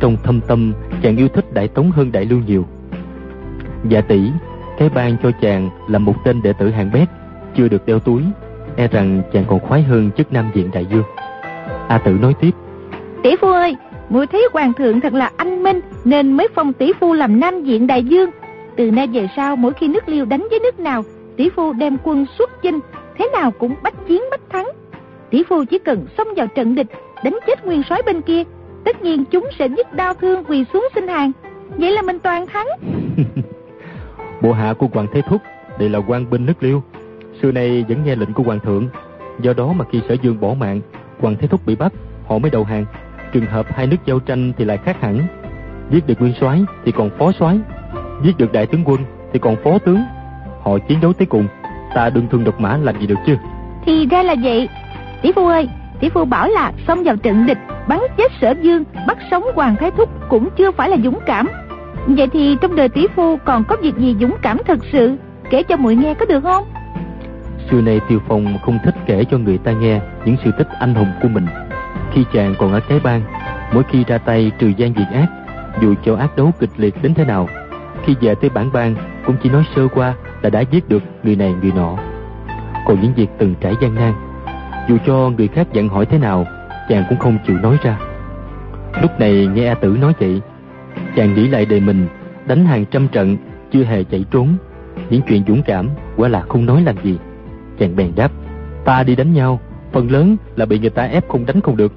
trong thâm tâm chàng yêu thích Đại Tống hơn Đại Lưu nhiều. Dạ tỷ, cái ban cho chàng là một tên đệ tử hạng bét, chưa được đeo túi, e rằng chàng còn khoái hơn chức Nam Diện Đại Dương. A Tử nói tiếp. Tỷ phu ơi, muội thấy hoàng thượng thật là anh minh nên mới phong tỷ phu làm Nam Diện Đại Dương. Từ nay về sau mỗi khi nước liêu đánh với nước nào, tỷ phu đem quân xuất chinh, thế nào cũng bách chiến bách thắng. Tỷ phu chỉ cần xông vào trận địch, đánh chết nguyên soái bên kia, tất nhiên chúng sẽ dứt đau thương quỳ xuống xin hàng. Vậy là mình toàn thắng. [LAUGHS] Bộ hạ của Hoàng Thế Thúc đây là quan binh nước liêu. Xưa nay vẫn nghe lệnh của Hoàng thượng. Do đó mà khi sở dương bỏ mạng, Hoàng Thế Thúc bị bắt, họ mới đầu hàng. Trường hợp hai nước giao tranh thì lại khác hẳn. Giết được nguyên soái thì còn phó soái, giết được đại tướng quân thì còn phó tướng. Họ chiến đấu tới cùng, ta đương thương độc mã làm gì được chứ? Thì ra là vậy. Tỷ phu ơi, tỷ phu bảo là xông vào trận địch, bắn chết sở dương, bắt sống Hoàng Thái Thúc cũng chưa phải là dũng cảm. Vậy thì trong đời tỷ phu còn có việc gì dũng cảm thật sự, kể cho muội nghe có được không? Xưa nay Tiêu Phong không thích kể cho người ta nghe những sự tích anh hùng của mình. Khi chàng còn ở cái bang, mỗi khi ra tay trừ gian diệt ác, dù cho ác đấu kịch liệt đến thế nào, khi về tới bản bang cũng chỉ nói sơ qua là đã giết được người này người nọ. Còn những việc từng trải gian nan, dù cho người khác dặn hỏi thế nào, chàng cũng không chịu nói ra. Lúc này nghe A Tử nói vậy, chàng nghĩ lại đời mình đánh hàng trăm trận chưa hề chạy trốn, những chuyện dũng cảm quả là không nói làm gì. Chàng bèn đáp, ta đi đánh nhau, phần lớn là bị người ta ép không đánh không được,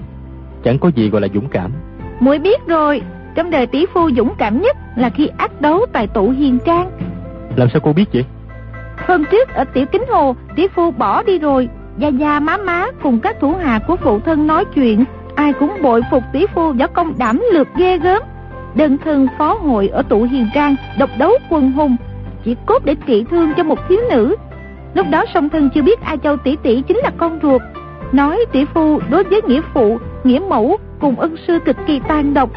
chẳng có gì gọi là dũng cảm. Muội biết rồi, trong đời tỷ phu dũng cảm nhất là khi ác đấu tại tụ hiền trang. Làm sao cô biết vậy? Hôm trước ở tiểu kính hồ, tỷ phu bỏ đi rồi, gia gia má má cùng các thủ hạ của phụ thân nói chuyện, ai cũng bội phục tỷ phu võ công đảm lược ghê gớm. Đơn thân phó hội ở tụ hiền trang, độc đấu quân hùng, chỉ cốt để trị thương cho một thiếu nữ. Lúc đó song thân chưa biết A Châu tỷ tỷ chính là con ruột. Nói tỷ phu đối với nghĩa phụ, nghĩa mẫu cùng ân sư cực kỳ tàn độc.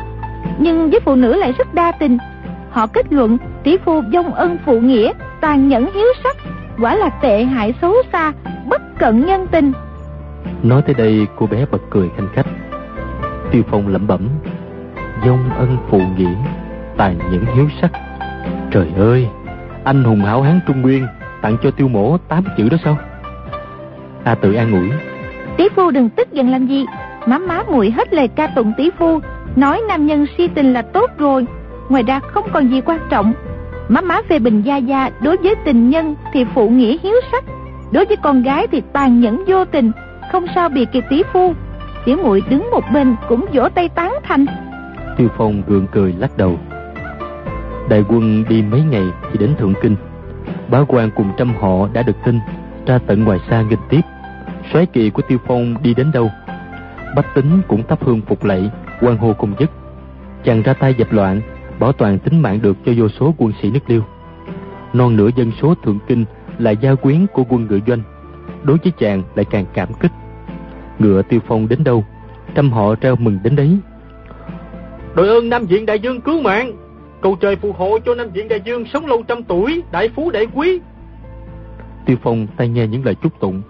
Nhưng với phụ nữ lại rất đa tình. Họ kết luận tỷ phu dông ân phụ nghĩa, tàn nhẫn hiếu sắc, quả là tệ hại xấu xa, bất cận nhân tình. Nói tới đây cô bé bật cười khanh khách. Tiêu Phong lẩm bẩm, dông ân phụ nghĩa, tàn nhẫn hiếu sắc. Trời ơi, anh hùng hảo hán Trung Nguyên tặng cho tiêu mổ tám chữ đó sao? A tự an ủi. Tỷ phu đừng tức giận làm gì, má má muội hết lời ca tụng tỷ phu, nói nam nhân si tình là tốt rồi, ngoài ra không còn gì quan trọng. Má má phê bình gia gia đối với tình nhân thì phụ nghĩa hiếu sắc, đối với con gái thì tàn nhẫn vô tình, không sao bị kịp tỷ phu. Tiểu muội đứng một bên cũng vỗ tay tán thành. Tiêu Phong gượng cười lắc đầu. Đại quân đi mấy ngày thì đến Thượng Kinh. Bá quan cùng trăm họ đã được tin, ra tận ngoài xa nghênh tiếp. soái kỳ của Tiêu Phong đi đến đâu? Bách tính cũng thắp hương phục lạy, quan hô công dứt. Chàng ra tay dập loạn, bảo toàn tính mạng được cho vô số quân sĩ nước liêu. Non nửa dân số Thượng Kinh là gia quyến của quân ngựa doanh. Đối với chàng lại càng cảm kích. Ngựa Tiêu Phong đến đâu, trăm họ treo mừng đến đấy. Đội ơn Nam Diện Đại Dương cứu mạng Cầu trời phù hộ cho Nam Diện Đại Dương sống lâu trăm tuổi, đại phú đại quý. Tiêu Phong tay nghe những lời chúc tụng.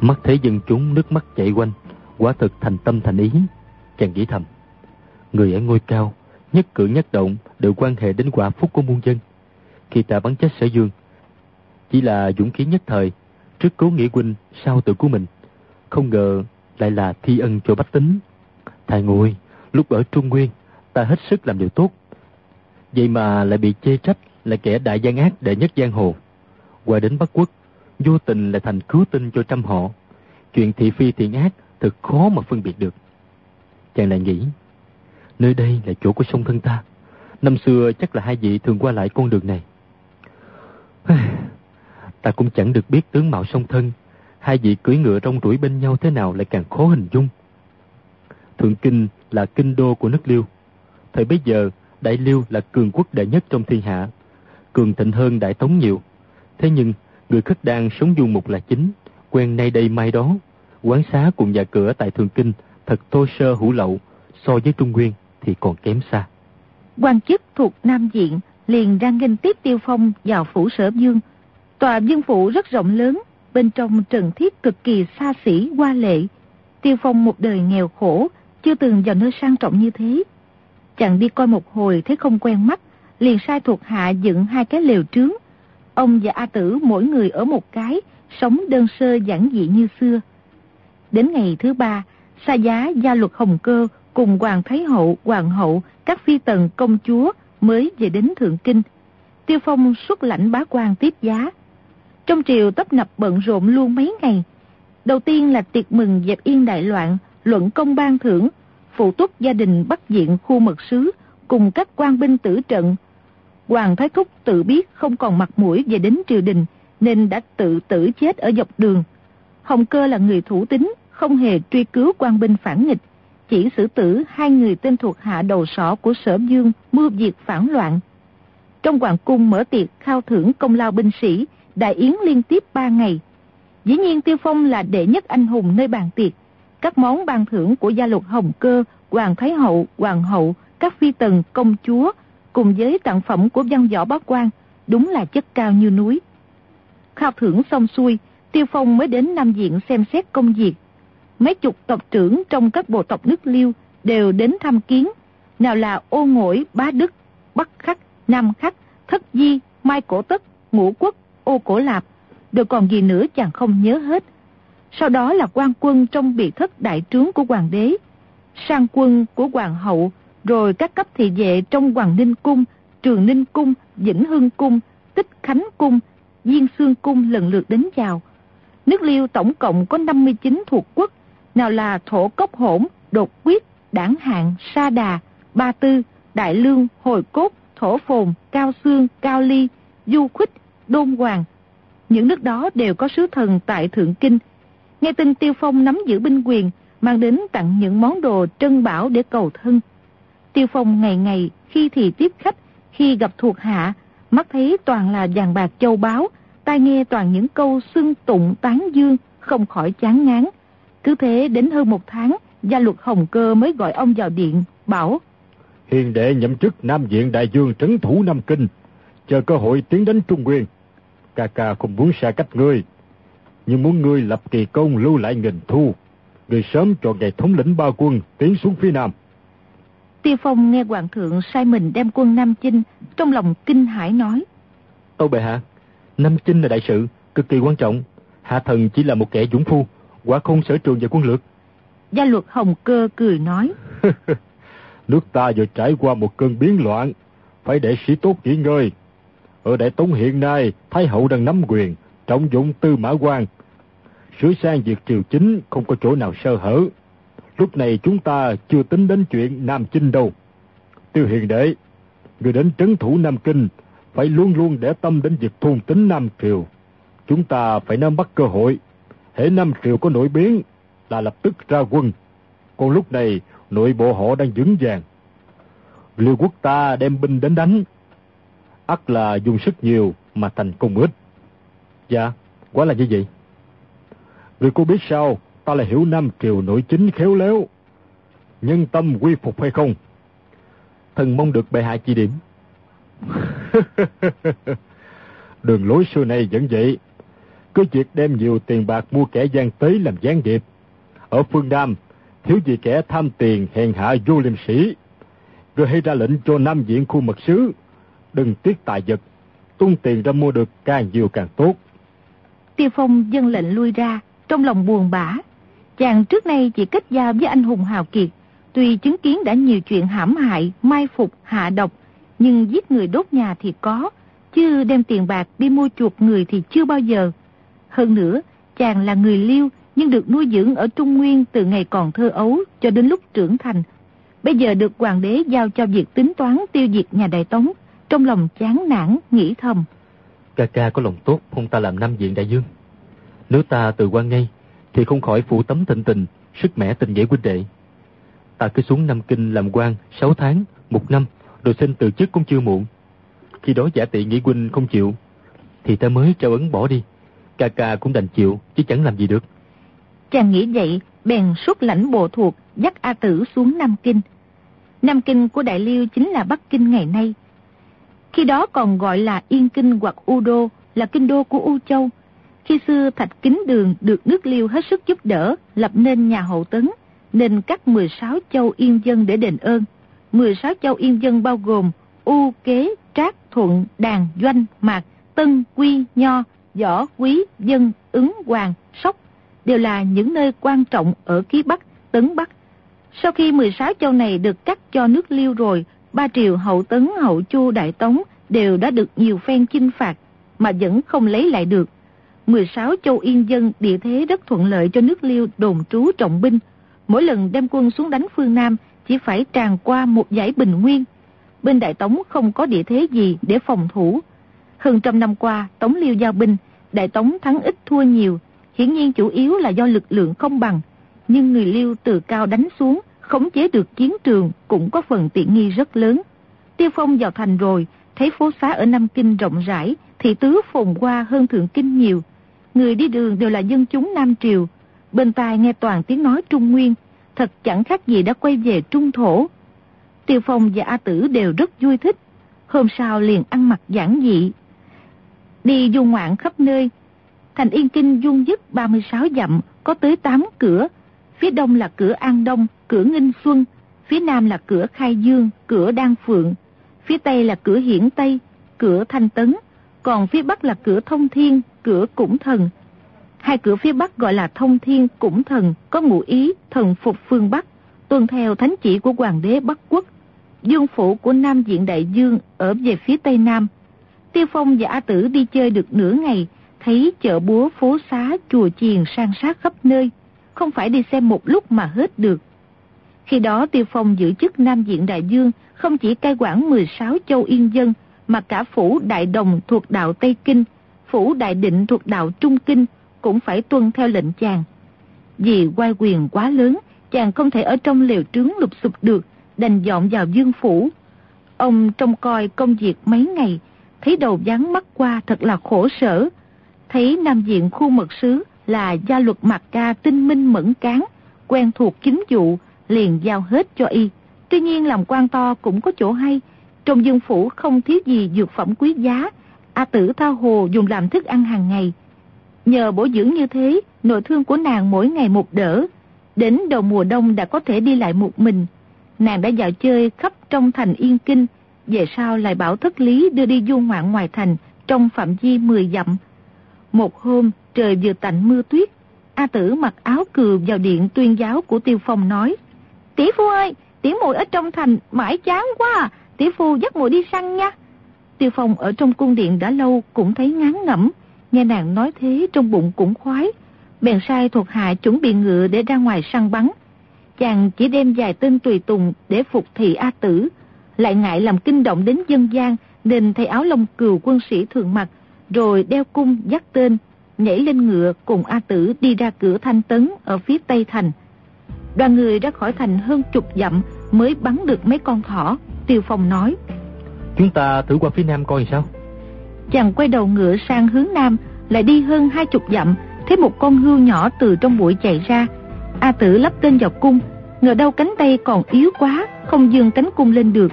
Mắt thấy dân chúng nước mắt chảy quanh, quả thực thành tâm thành ý. Chàng nghĩ thầm, người ở ngôi cao, nhất cử nhất động đều quan hệ đến quả phúc của muôn dân. Khi ta bắn chết sở dương, chỉ là dũng khí nhất thời, trước cố nghĩa huynh sau tự của mình. Không ngờ lại là thi ân cho bách tính. Thầy ngồi, lúc ở Trung Nguyên, ta hết sức làm điều tốt, Vậy mà lại bị chê trách là kẻ đại gian ác đệ nhất giang hồ. Qua đến Bắc Quốc, vô tình lại thành cứu tinh cho trăm họ. Chuyện thị phi thiện ác thật khó mà phân biệt được. Chàng lại nghĩ, nơi đây là chỗ của sông thân ta. Năm xưa chắc là hai vị thường qua lại con đường này. [SIGHS] ta cũng chẳng được biết tướng mạo song thân, hai vị cưỡi ngựa rong ruổi bên nhau thế nào lại càng khó hình dung. Thượng Kinh là kinh đô của nước Liêu. Thời bấy giờ, Đại Liêu là cường quốc đệ nhất trong thiên hạ, cường thịnh hơn Đại Tống nhiều. Thế nhưng, người khất đan sống du mục là chính, quen nay đây mai đó. Quán xá cùng nhà cửa tại Thường Kinh thật thô sơ hủ lậu, so với Trung Nguyên thì còn kém xa. quan chức thuộc Nam Diện liền ra nghênh tiếp Tiêu Phong vào phủ sở dương. Tòa dương phủ rất rộng lớn, bên trong trần thiết cực kỳ xa xỉ, hoa lệ. Tiêu Phong một đời nghèo khổ, chưa từng vào nơi sang trọng như thế. Chàng đi coi một hồi thấy không quen mắt, liền sai thuộc hạ dựng hai cái lều trướng. Ông và A Tử mỗi người ở một cái, sống đơn sơ giản dị như xưa. Đến ngày thứ ba, sa giá gia luật Hồng Cơ cùng Hoàng Thái Hậu, Hoàng Hậu, các phi tần công chúa mới về đến Thượng Kinh. Tiêu Phong xuất lãnh bá quan tiếp giá. Trong triều tấp nập bận rộn luôn mấy ngày. Đầu tiên là tiệc mừng dẹp yên đại loạn, luận công ban thưởng, phụ túc gia đình bắt diện khu mật sứ cùng các quan binh tử trận. Hoàng Thái Thúc tự biết không còn mặt mũi về đến triều đình nên đã tự tử chết ở dọc đường. Hồng Cơ là người thủ tính, không hề truy cứu quan binh phản nghịch, chỉ xử tử hai người tên thuộc hạ đầu sỏ của sở dương mưu diệt phản loạn. Trong hoàng cung mở tiệc khao thưởng công lao binh sĩ, đại yến liên tiếp ba ngày. Dĩ nhiên Tiêu Phong là đệ nhất anh hùng nơi bàn tiệc. Các món ban thưởng của gia luật Hồng Cơ, Hoàng Thái Hậu, Hoàng Hậu, các phi tần, công chúa, cùng với tặng phẩm của văn võ bá quan, đúng là chất cao như núi. Khao thưởng xong xuôi, Tiêu Phong mới đến Nam Diện xem xét công việc. Mấy chục tộc trưởng trong các bộ tộc nước liêu đều đến thăm kiến, nào là ô ngỗi, bá đức, bắc khắc, nam khắc, thất di, mai cổ tất, ngũ quốc, ô cổ lạp, rồi còn gì nữa chàng không nhớ hết. Sau đó là quan quân trong biệt thất đại trướng của hoàng đế, sang quân của hoàng hậu, rồi các cấp thị vệ trong Hoàng Ninh Cung, Trường Ninh Cung, Vĩnh Hưng Cung, Tích Khánh Cung, Diên Sương Cung lần lượt đến chào. Nước Liêu tổng cộng có 59 thuộc quốc, nào là Thổ Cốc Hỗn, Đột Quyết, Đảng Hạng, Sa Đà, Ba Tư, Đại Lương, Hồi Cốt, Thổ Phồn, Cao Xương, Cao Ly, Du Khuích, Đôn Hoàng. Những nước đó đều có sứ thần tại Thượng Kinh. Nghe tin Tiêu Phong nắm giữ binh quyền, mang đến tặng những món đồ trân bảo để cầu thân. Tiêu Phong ngày ngày khi thì tiếp khách, khi gặp thuộc hạ, mắt thấy toàn là vàng bạc châu báu, tai nghe toàn những câu xưng tụng tán dương, không khỏi chán ngán. Cứ thế đến hơn một tháng, gia luật Hồng Cơ mới gọi ông vào điện, bảo Hiền đệ nhậm chức Nam Diện Đại Dương trấn thủ Nam Kinh, chờ cơ hội tiến đến Trung Nguyên. Ca ca không muốn xa cách ngươi, nhưng muốn ngươi lập kỳ công lưu lại nghìn thu. Ngươi sớm chọn ngày thống lĩnh ba quân tiến xuống phía Nam. Tiêu Phong nghe Hoàng thượng sai mình đem quân Nam Chinh, trong lòng kinh hãi nói. Tâu bệ hạ, Nam Chinh là đại sự, cực kỳ quan trọng. Hạ thần chỉ là một kẻ dũng phu, quả không sở trường về quân lược. Gia luật Hồng Cơ cười nói. [LAUGHS] Nước ta vừa trải qua một cơn biến loạn, phải để sĩ tốt nghỉ ngơi. Ở Đại Tống hiện nay, Thái Hậu đang nắm quyền, trọng dụng tư mã quan. Sửa sang việc triều chính không có chỗ nào sơ hở. Lúc này chúng ta chưa tính đến chuyện Nam Chinh đâu. Tiêu hiền đệ, người đến trấn thủ Nam Kinh, phải luôn luôn để tâm đến việc thôn tính Nam Triều. Chúng ta phải nắm bắt cơ hội. Hễ Nam Triều có nổi biến là lập tức ra quân. Còn lúc này, nội bộ họ đang vững vàng. Liêu quốc ta đem binh đến đánh. ắt là dùng sức nhiều mà thành công ít. Dạ, quá là như vậy vì cô biết sao, ta là hiểu Nam Triều nội chính khéo léo. Nhân tâm quy phục hay không? Thần mong được bệ hạ chỉ điểm. [LAUGHS] Đường lối xưa này vẫn vậy. Cứ việc đem nhiều tiền bạc mua kẻ gian tế làm gián điệp. Ở phương Nam, thiếu gì kẻ tham tiền hèn hạ vô liêm sĩ. Rồi hay ra lệnh cho Nam Diện khu mật sứ. Đừng tiếc tài vật, tung tiền ra mua được càng nhiều càng tốt. Tiêu Phong dân lệnh lui ra, trong lòng buồn bã. Chàng trước nay chỉ kết giao với anh hùng hào kiệt, tuy chứng kiến đã nhiều chuyện hãm hại, mai phục, hạ độc, nhưng giết người đốt nhà thì có, chứ đem tiền bạc đi mua chuộc người thì chưa bao giờ. Hơn nữa, chàng là người liêu nhưng được nuôi dưỡng ở Trung Nguyên từ ngày còn thơ ấu cho đến lúc trưởng thành. Bây giờ được hoàng đế giao cho việc tính toán tiêu diệt nhà Đại Tống, trong lòng chán nản, nghĩ thầm. Ca ca có lòng tốt không ta làm Nam Diện Đại Dương. Nếu ta từ quan ngay, thì không khỏi phụ tấm thịnh tình, sức mẻ tình nghĩa huynh đệ. Ta cứ xuống Nam Kinh làm quan 6 tháng, một năm, rồi xin từ chức cũng chưa muộn. Khi đó giả tị nghĩ huynh không chịu, thì ta mới trao ấn bỏ đi. Ca ca cũng đành chịu, chứ chẳng làm gì được. Chàng nghĩ vậy, bèn xuất lãnh bộ thuộc, dắt A Tử xuống Nam Kinh. Nam Kinh của Đại Liêu chính là Bắc Kinh ngày nay. Khi đó còn gọi là Yên Kinh hoặc U Đô, là kinh đô của U Châu. Khi xưa Thạch Kính Đường được nước Liêu hết sức giúp đỡ, lập nên nhà hậu tấn, nên cắt 16 châu yên dân để đền ơn. 16 châu yên dân bao gồm U, Kế, Trác, Thuận, Đàn, Doanh, Mạc, Tân, Quy, Nho, Võ, Quý, Dân, Ứng, Hoàng, Sóc, đều là những nơi quan trọng ở ký Bắc, Tấn Bắc. Sau khi 16 châu này được cắt cho nước Liêu rồi, ba triều hậu Tấn, hậu Chu, Đại Tống đều đã được nhiều phen chinh phạt, mà vẫn không lấy lại được. 16 châu yên dân địa thế rất thuận lợi cho nước Liêu đồn trú trọng binh. Mỗi lần đem quân xuống đánh phương Nam chỉ phải tràn qua một giải bình nguyên. Bên Đại Tống không có địa thế gì để phòng thủ. Hơn trăm năm qua, Tống Liêu giao binh, Đại Tống thắng ít thua nhiều, hiển nhiên chủ yếu là do lực lượng không bằng. Nhưng người Liêu từ cao đánh xuống, khống chế được chiến trường cũng có phần tiện nghi rất lớn. Tiêu Phong vào thành rồi, thấy phố xá ở Nam Kinh rộng rãi, thị tứ phồn qua hơn Thượng Kinh nhiều. Người đi đường đều là dân chúng Nam Triều, bên tai nghe toàn tiếng nói Trung Nguyên, thật chẳng khác gì đã quay về Trung Thổ. Tiêu Phong và A Tử đều rất vui thích, hôm sau liền ăn mặc giản dị. Đi du ngoạn khắp nơi, thành Yên Kinh dung dứt 36 dặm, có tới 8 cửa, phía đông là cửa An Đông, cửa Nghinh Xuân, phía nam là cửa Khai Dương, cửa Đan Phượng, phía tây là cửa Hiển Tây, cửa Thanh Tấn, còn phía bắc là cửa Thông Thiên, cửa cũng Thần. Hai cửa phía bắc gọi là Thông Thiên, cũng Thần, có ngụ ý thần phục phương Bắc, tuân theo thánh chỉ của Hoàng đế Bắc Quốc. Dương phủ của Nam Diện Đại Dương ở về phía tây nam. Tiêu Phong và A Tử đi chơi được nửa ngày, thấy chợ búa phố xá chùa chiền sang sát khắp nơi, không phải đi xem một lúc mà hết được. Khi đó Tiêu Phong giữ chức Nam Diện Đại Dương không chỉ cai quản 16 châu yên dân, mà cả phủ Đại Đồng thuộc đạo Tây Kinh, phủ Đại Định thuộc đạo Trung Kinh cũng phải tuân theo lệnh chàng. Vì quay quyền quá lớn, chàng không thể ở trong liều trướng lục sụp được, đành dọn vào dương phủ. Ông trông coi công việc mấy ngày, thấy đầu dáng mắt qua thật là khổ sở. Thấy Nam Diện khu mật sứ là gia luật mặt ca tinh minh mẫn cán, quen thuộc chính vụ, liền giao hết cho y. Tuy nhiên làm quan to cũng có chỗ hay, trong dương phủ không thiếu gì dược phẩm quý giá, A tử thao hồ dùng làm thức ăn hàng ngày. Nhờ bổ dưỡng như thế, nội thương của nàng mỗi ngày một đỡ. Đến đầu mùa đông đã có thể đi lại một mình. Nàng đã dạo chơi khắp trong thành Yên Kinh, về sau lại bảo thất lý đưa đi du ngoạn ngoài thành trong phạm vi 10 dặm. Một hôm, trời vừa tạnh mưa tuyết, A tử mặc áo cừu vào điện tuyên giáo của Tiêu Phong nói, Tỷ phu ơi, tỷ muội ở trong thành mãi chán quá à, tỷ phu dắt muội đi săn nha. Tiêu Phong ở trong cung điện đã lâu cũng thấy ngán ngẩm, nghe nàng nói thế trong bụng cũng khoái. Bèn sai thuộc hạ chuẩn bị ngựa để ra ngoài săn bắn. Chàng chỉ đem vài tên tùy tùng để phục thị A Tử. Lại ngại làm kinh động đến dân gian nên thay áo lông cừu quân sĩ thường mặc, rồi đeo cung dắt tên, nhảy lên ngựa cùng A Tử đi ra cửa thanh tấn ở phía tây thành. Đoàn người ra khỏi thành hơn chục dặm mới bắn được mấy con thỏ. Tiêu Phong nói. Chúng ta thử qua phía nam coi sao? Chàng quay đầu ngựa sang hướng nam, lại đi hơn hai chục dặm, thấy một con hươu nhỏ từ trong bụi chạy ra. A tử lắp tên vào cung, ngờ đâu cánh tay còn yếu quá, không dương cánh cung lên được.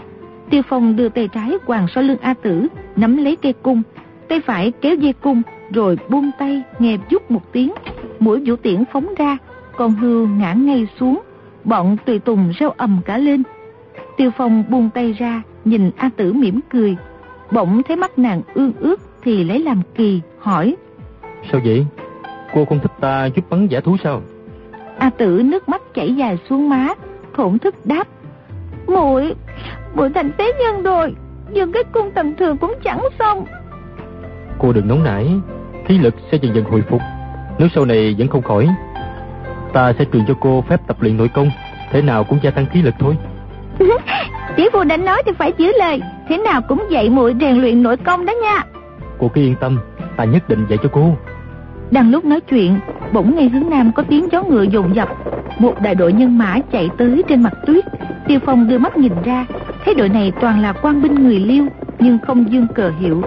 Tiêu Phong đưa tay trái quàng sau lưng A tử, nắm lấy cây cung, tay phải kéo dây cung, rồi buông tay nghe chút một tiếng, mũi vũ tiễn phóng ra, con hươu ngã ngay xuống, bọn tùy tùng reo ầm cả lên. Tiêu Phong buông tay ra, nhìn A Tử mỉm cười. Bỗng thấy mắt nàng ương ướt thì lấy làm kỳ, hỏi. Sao vậy? Cô không thích ta giúp bắn giả thú sao? A Tử nước mắt chảy dài xuống má, thổn thức đáp. muội muội thành tế nhân rồi, nhưng cái cung tầm thường cũng chẳng xong. Cô đừng nóng nảy, khí lực sẽ dần dần hồi phục. Nếu sau này vẫn không khỏi, ta sẽ truyền cho cô phép tập luyện nội công, thế nào cũng gia tăng khí lực thôi. Tỷ phu đã nói thì phải giữ lời. Thế nào cũng dạy muội rèn luyện nội công đó nha. Cô cứ yên tâm Ta nhất định dạy cho cô. Đang lúc nói chuyện Bỗng nghe hướng nam có tiếng chó ngựa dồn dập. Một đại đội nhân mã chạy tới trên mặt tuyết. Tiêu Phong đưa mắt nhìn ra Thấy đội này toàn là quan binh người liêu Nhưng không dương cờ hiệu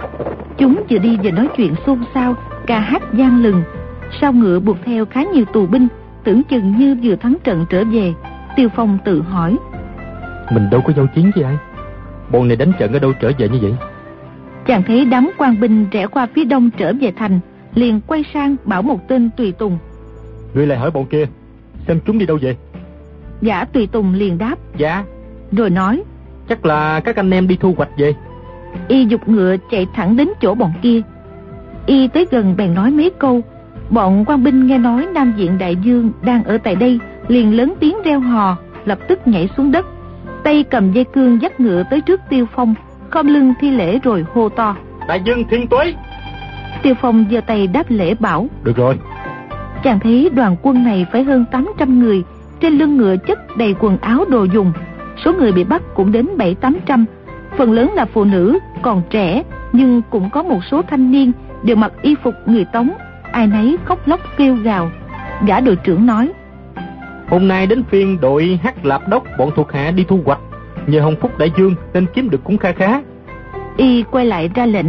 Chúng vừa đi vừa nói chuyện xôn xao Ca hát gian lừng. Sau ngựa buộc theo khá nhiều tù binh Tưởng chừng như vừa thắng trận trở về. Tiêu Phong tự hỏi mình đâu có giao chiến với ai Bọn này đánh trận ở đâu trở về như vậy Chàng thấy đám quan binh rẽ qua phía đông trở về thành liền quay sang bảo một tên tùy tùng. Ngươi lại hỏi bọn kia, xem chúng đi đâu vậy? Gã tùy tùng liền đáp. Dạ. Rồi nói. Chắc là các anh em đi thu hoạch vậy. Y dục ngựa chạy thẳng đến chỗ bọn kia. Y tới gần bèn nói mấy câu. Bọn quan binh nghe nói Nam Diện Đại Dương đang ở tại đây, liền lớn tiếng reo hò, lập tức nhảy xuống đất. Tay cầm dây cương dắt ngựa tới trước Tiêu Phong, khom lưng thi lễ rồi hô to. Đại Dương thiên tuế! Tiêu Phong giơ tay đáp lễ bảo. Được rồi. Chàng thấy đoàn quân này phải hơn 800 người, trên lưng ngựa chất đầy quần áo đồ dùng. Số người bị bắt cũng đến 7-800, phần lớn là phụ nữ, còn trẻ, nhưng cũng có một số thanh niên đều mặc y phục người Tống, ai nấy khóc lóc kêu gào. Gã đội trưởng nói, Hôm nay đến phiên đội Hắc Lạp Đốc bọn thuộc hạ đi thu hoạch, nhờ Hồng Phúc Đại Dương nên kiếm được cũng kha khá. Y quay lại ra lệnh,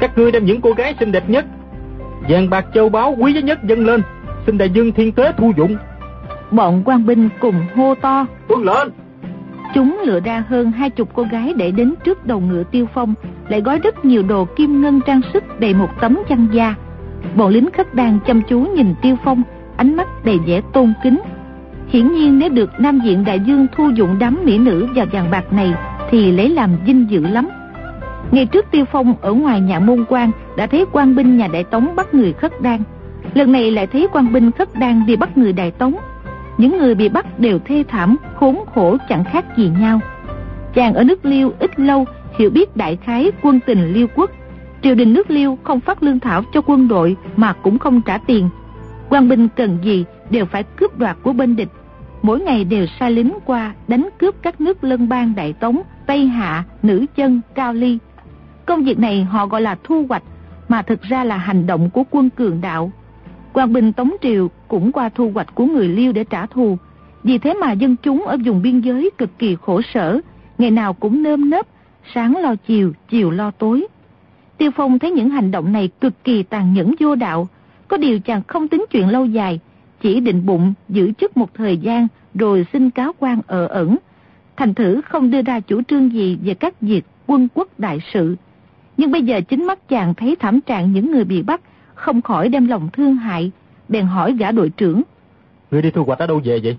Các ngươi đem những cô gái xinh đẹp nhất, vàng bạc châu báu quý giá nhất dâng lên, xin Đại Dương thiên tế thu dụng. bọn quan binh cùng hô to, Tuân lên! Chúng lựa ra hơn hai chục cô gái để đến trước đầu ngựa tiêu phong, lại gói rất nhiều đồ kim ngân trang sức đầy một tấm chăn da. Bọn lính khất đàn chăm chú nhìn tiêu phong, ánh mắt đầy vẻ tôn kính. Hiển nhiên nếu được Nam Diện Đại Dương thu dụng đám mỹ nữ và vàng bạc này thì lấy làm vinh dự lắm. Ngày trước tiêu phong ở ngoài nhà môn quan đã thấy quan binh nhà Đại Tống bắt người khất đan. Lần này lại thấy quan binh khất đan đi bắt người Đại Tống những người bị bắt đều thê thảm, khốn khổ chẳng khác gì nhau. Chàng ở nước Liêu ít lâu, hiểu biết đại khái quân tình Liêu quốc. Triều đình nước Liêu không phát lương thảo cho quân đội mà cũng không trả tiền. quan binh cần gì đều phải cướp đoạt của bên địch. Mỗi ngày đều sai lính qua đánh cướp các nước lân bang Đại Tống, Tây Hạ, Nữ Chân, Cao Ly. Công việc này họ gọi là thu hoạch, mà thực ra là hành động của quân cường đạo quan bình Tống Triều cũng qua thu hoạch của người Liêu để trả thù. Vì thế mà dân chúng ở vùng biên giới cực kỳ khổ sở, ngày nào cũng nơm nớp, sáng lo chiều, chiều lo tối. Tiêu Phong thấy những hành động này cực kỳ tàn nhẫn vô đạo, có điều chàng không tính chuyện lâu dài, chỉ định bụng giữ chức một thời gian rồi xin cáo quan ở ẩn. Thành thử không đưa ra chủ trương gì về các việc quân quốc đại sự. Nhưng bây giờ chính mắt chàng thấy thảm trạng những người bị bắt không khỏi đem lòng thương hại, bèn hỏi gã đội trưởng. Ngươi đi thu hoạch ở đâu về vậy?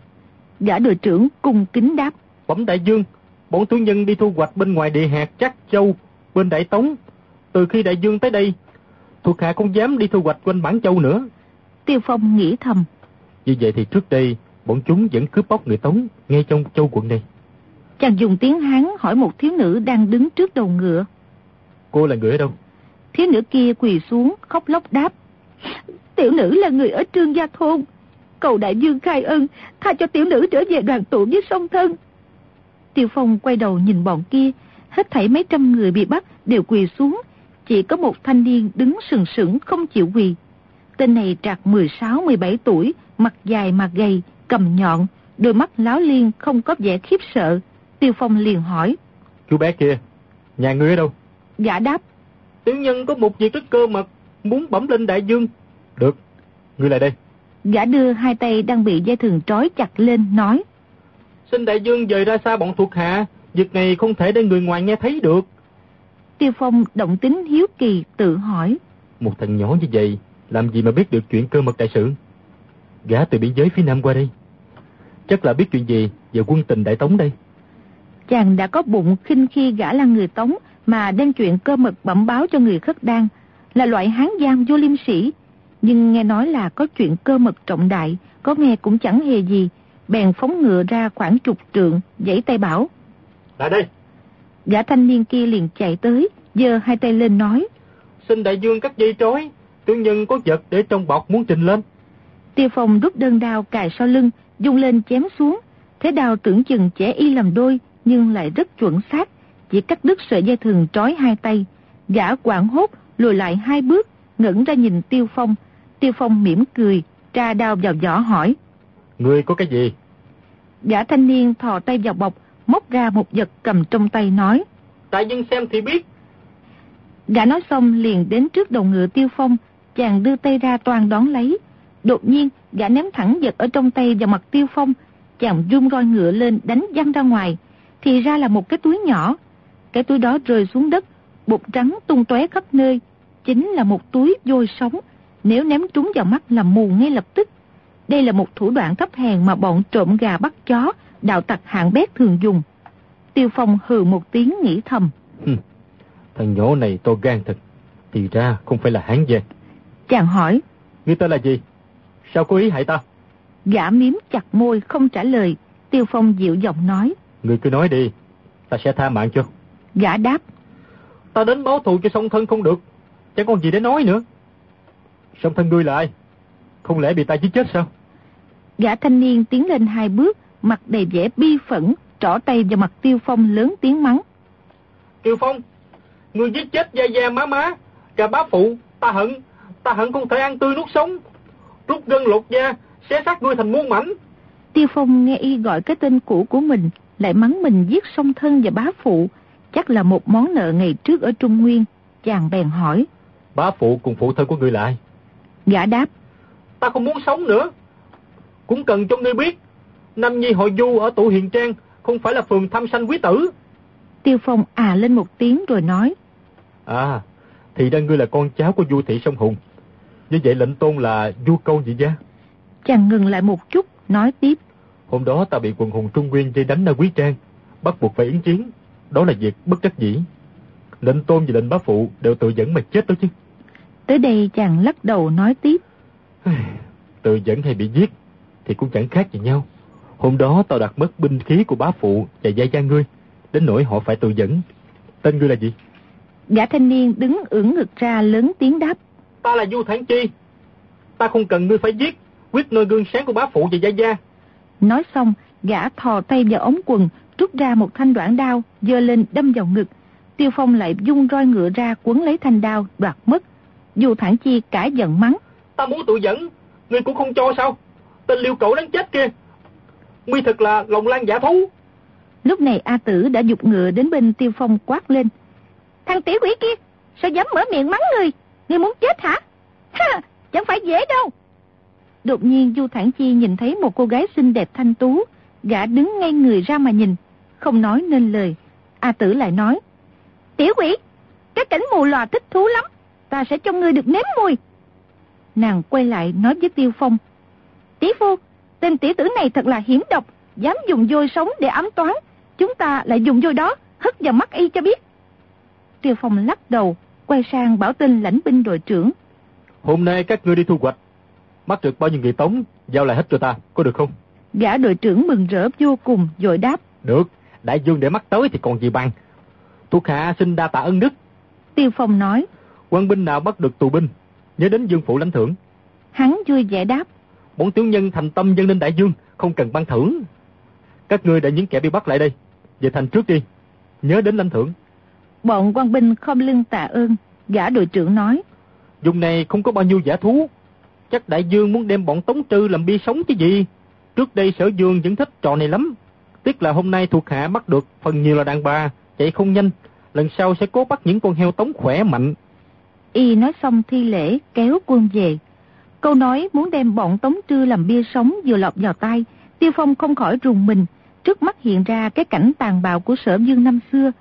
Gã đội trưởng cung kính đáp. Bẩm đại dương, bọn tướng nhân đi thu hoạch bên ngoài địa hạt chắc châu, bên đại tống. Từ khi đại dương tới đây, thuộc hạ không dám đi thu hoạch quanh bản châu nữa. Tiêu Phong nghĩ thầm. Như vậy thì trước đây, bọn chúng vẫn cướp bóc người tống ngay trong châu quận này. Chàng dùng tiếng Hán hỏi một thiếu nữ đang đứng trước đầu ngựa. Cô là người ở đâu? Thiếu nữ kia quỳ xuống, khóc lóc đáp. Tiểu nữ là người ở Trương Gia Thôn. Cầu đại dương khai ân, tha cho tiểu nữ trở về đoàn tụ với song thân. Tiêu Phong quay đầu nhìn bọn kia, hết thảy mấy trăm người bị bắt đều quỳ xuống. Chỉ có một thanh niên đứng sừng sững không chịu quỳ. Tên này trạc 16-17 tuổi, mặt dài mặt gầy, cầm nhọn, đôi mắt láo liên không có vẻ khiếp sợ. Tiêu Phong liền hỏi. Chú bé kia, nhà ngươi ở đâu? Gã đáp. Tiểu nhân có một việc rất cơ mật, muốn bẩm lên đại dương. Được, ngươi lại đây. Gã đưa hai tay đang bị dây thừng trói chặt lên, nói. Xin đại dương dời ra xa bọn thuộc hạ, việc này không thể để người ngoài nghe thấy được. Tiêu Phong động tính hiếu kỳ tự hỏi. Một thằng nhỏ như vậy, làm gì mà biết được chuyện cơ mật đại sự? Gã từ biên giới phía nam qua đây. Chắc là biết chuyện gì về quân tình đại tống đây. Chàng đã có bụng khinh khi gã là người tống, mà đem chuyện cơ mật bẩm báo cho người khất đan, là loại hán giang vô liêm sĩ. Nhưng nghe nói là có chuyện cơ mật trọng đại, có nghe cũng chẳng hề gì, bèn phóng ngựa ra khoảng chục trượng, giãy tay bảo. Lại đây! Gã thanh niên kia liền chạy tới, giơ hai tay lên nói. Xin đại dương cắt dây trói, tiểu nhân có vật để trong bọc muốn trình lên. Tiêu Phong rút đơn đao cài sau lưng, dung lên chém xuống. Thế đao tưởng chừng trẻ y làm đôi, nhưng lại rất chuẩn xác, chỉ cắt đứt sợi dây thừng trói hai tay. Gã quảng hốt, lùi lại hai bước, ngẩng ra nhìn Tiêu Phong. Tiêu Phong mỉm cười, tra đao vào vỏ hỏi. Ngươi có cái gì? Gã thanh niên thò tay vào bọc, móc ra một vật cầm trong tay nói. Tại dân xem thì biết. Gã nói xong liền đến trước đầu ngựa Tiêu Phong, chàng đưa tay ra toàn đón lấy. Đột nhiên, gã ném thẳng vật ở trong tay vào mặt Tiêu Phong, chàng rung roi ngựa lên đánh văng ra ngoài. Thì ra là một cái túi nhỏ, cái túi đó rơi xuống đất, bột trắng tung tóe khắp nơi, chính là một túi vôi sống. nếu ném trúng vào mắt là mù ngay lập tức. Đây là một thủ đoạn thấp hèn mà bọn trộm gà bắt chó, đạo tặc hạng bét thường dùng. Tiêu Phong hừ một tiếng nghĩ thầm. thằng nhỏ này to gan thật, thì ra không phải là hán giang. Chàng hỏi. Ngươi tên là gì? Sao có ý hại ta? Gã miếm chặt môi không trả lời. Tiêu Phong dịu giọng nói. Ngươi cứ nói đi, ta sẽ tha mạng cho. Gã đáp. Ta đến báo thù cho song thân không được, chẳng còn gì để nói nữa. Song thân ngươi là ai? Không lẽ bị ta giết chết sao? Gã thanh niên tiến lên hai bước, mặt đầy vẻ bi phẫn, trỏ tay vào mặt Tiêu Phong lớn tiếng mắng. Tiêu Phong, ngươi giết chết gia gia má má, cả bá phụ, ta hận, ta hận không thể ăn tươi nuốt sống. Rút gân lột da, xé xác ngươi thành muôn mảnh. Tiêu Phong nghe y gọi cái tên cũ của mình, lại mắng mình giết song thân và bá phụ, chắc là một món nợ ngày trước ở Trung Nguyên. Chàng bèn hỏi. Bá phụ cùng phụ thân của ngươi là ai? Gã đáp. Ta không muốn sống nữa. Cũng cần cho ngươi biết, Nam Nhi hội Du ở tụ hiền trang không phải là phường thăm sanh quý tử. Tiêu Phong à lên một tiếng rồi nói. À, thì ra ngươi là con cháu của Du Thị Sông Hùng. Như vậy lệnh tôn là Du Câu gì gia? Chàng ngừng lại một chút, nói tiếp. Hôm đó ta bị quần hùng Trung Nguyên dây đánh ở Quý Trang, bắt buộc phải yến chiến. Đó là việc bất đắc dĩ. Lệnh tôn và lệnh bá phụ đều tự dẫn mà chết đó chứ. Tới đây chàng lắc đầu nói tiếp. tự dẫn hay bị giết thì cũng chẳng khác gì nhau. Hôm đó tao đặt mất binh khí của bá phụ và gia gia ngươi, đến nỗi họ phải tự dẫn. Tên ngươi là gì? Gã thanh niên đứng ưỡn ngực ra lớn tiếng đáp. Ta là Du Thản Chi. Ta không cần ngươi phải giết, quyết nơi gương sáng của bá phụ và gia gia. Nói xong, gã thò tay vào ống quần, rút ra một thanh đoạn đao, dơ lên đâm vào ngực. Tiêu Phong lại dung roi ngựa ra quấn lấy thanh đao, đoạt mất. Du Thản Chi cả giận mắng. Ta muốn tự dẫn, ngươi cũng không cho sao? Tên liêu cậu đáng chết kia. Nguy thực là lòng lan giả thú. Lúc này A Tử đã dục ngựa đến bên Tiêu Phong quát lên. Thằng tiểu quỷ kia, sao dám mở miệng mắng người? Ngươi muốn chết hả? Ha, chẳng phải dễ đâu. Đột nhiên Du Thản Chi nhìn thấy một cô gái xinh đẹp thanh tú, gã đứng ngay người ra mà nhìn, không nói nên lời. A Tử lại nói, Tiểu quỷ, cái cảnh mù lòa thích thú lắm, ta sẽ cho ngươi được nếm mùi. Nàng quay lại nói với Tiêu Phong, Tỷ phu, tên tiểu tử này thật là hiểm độc, dám dùng vôi sống để ám toán, chúng ta lại dùng vôi đó, hất vào mắt y cho biết. Tiêu Phong lắc đầu, quay sang bảo tên lãnh binh đội trưởng. Hôm nay các ngươi đi thu hoạch, bắt được bao nhiêu người tống, giao lại hết cho ta, có được không? Gã đội trưởng mừng rỡ vô cùng, dội đáp. Được, đại dương để mắt tới thì còn gì bằng. Thuộc hạ xin đa tạ ân đức. Tiêu Phong nói. Quân binh nào bắt được tù binh, nhớ đến dương phủ lãnh thưởng. Hắn vui vẻ đáp. Bọn tiểu nhân thành tâm dân lên đại dương, không cần ban thưởng. Các ngươi đã những kẻ bị bắt lại đây, về thành trước đi, nhớ đến lãnh thưởng. Bọn quan binh không lưng tạ ơn, gã đội trưởng nói. Dùng này không có bao nhiêu giả thú, chắc đại dương muốn đem bọn tống trư làm bi sống chứ gì. Trước đây sở dương vẫn thích trò này lắm. Tiếc là hôm nay thuộc hạ bắt được phần nhiều là đàn bà, chạy không nhanh. Lần sau sẽ cố bắt những con heo tống khỏe mạnh. Y nói xong thi lễ, kéo quân về. Câu nói muốn đem bọn tống trư làm bia sống vừa lọt vào tay. Tiêu Phong không khỏi rùng mình. Trước mắt hiện ra cái cảnh tàn bạo của sở dương năm xưa.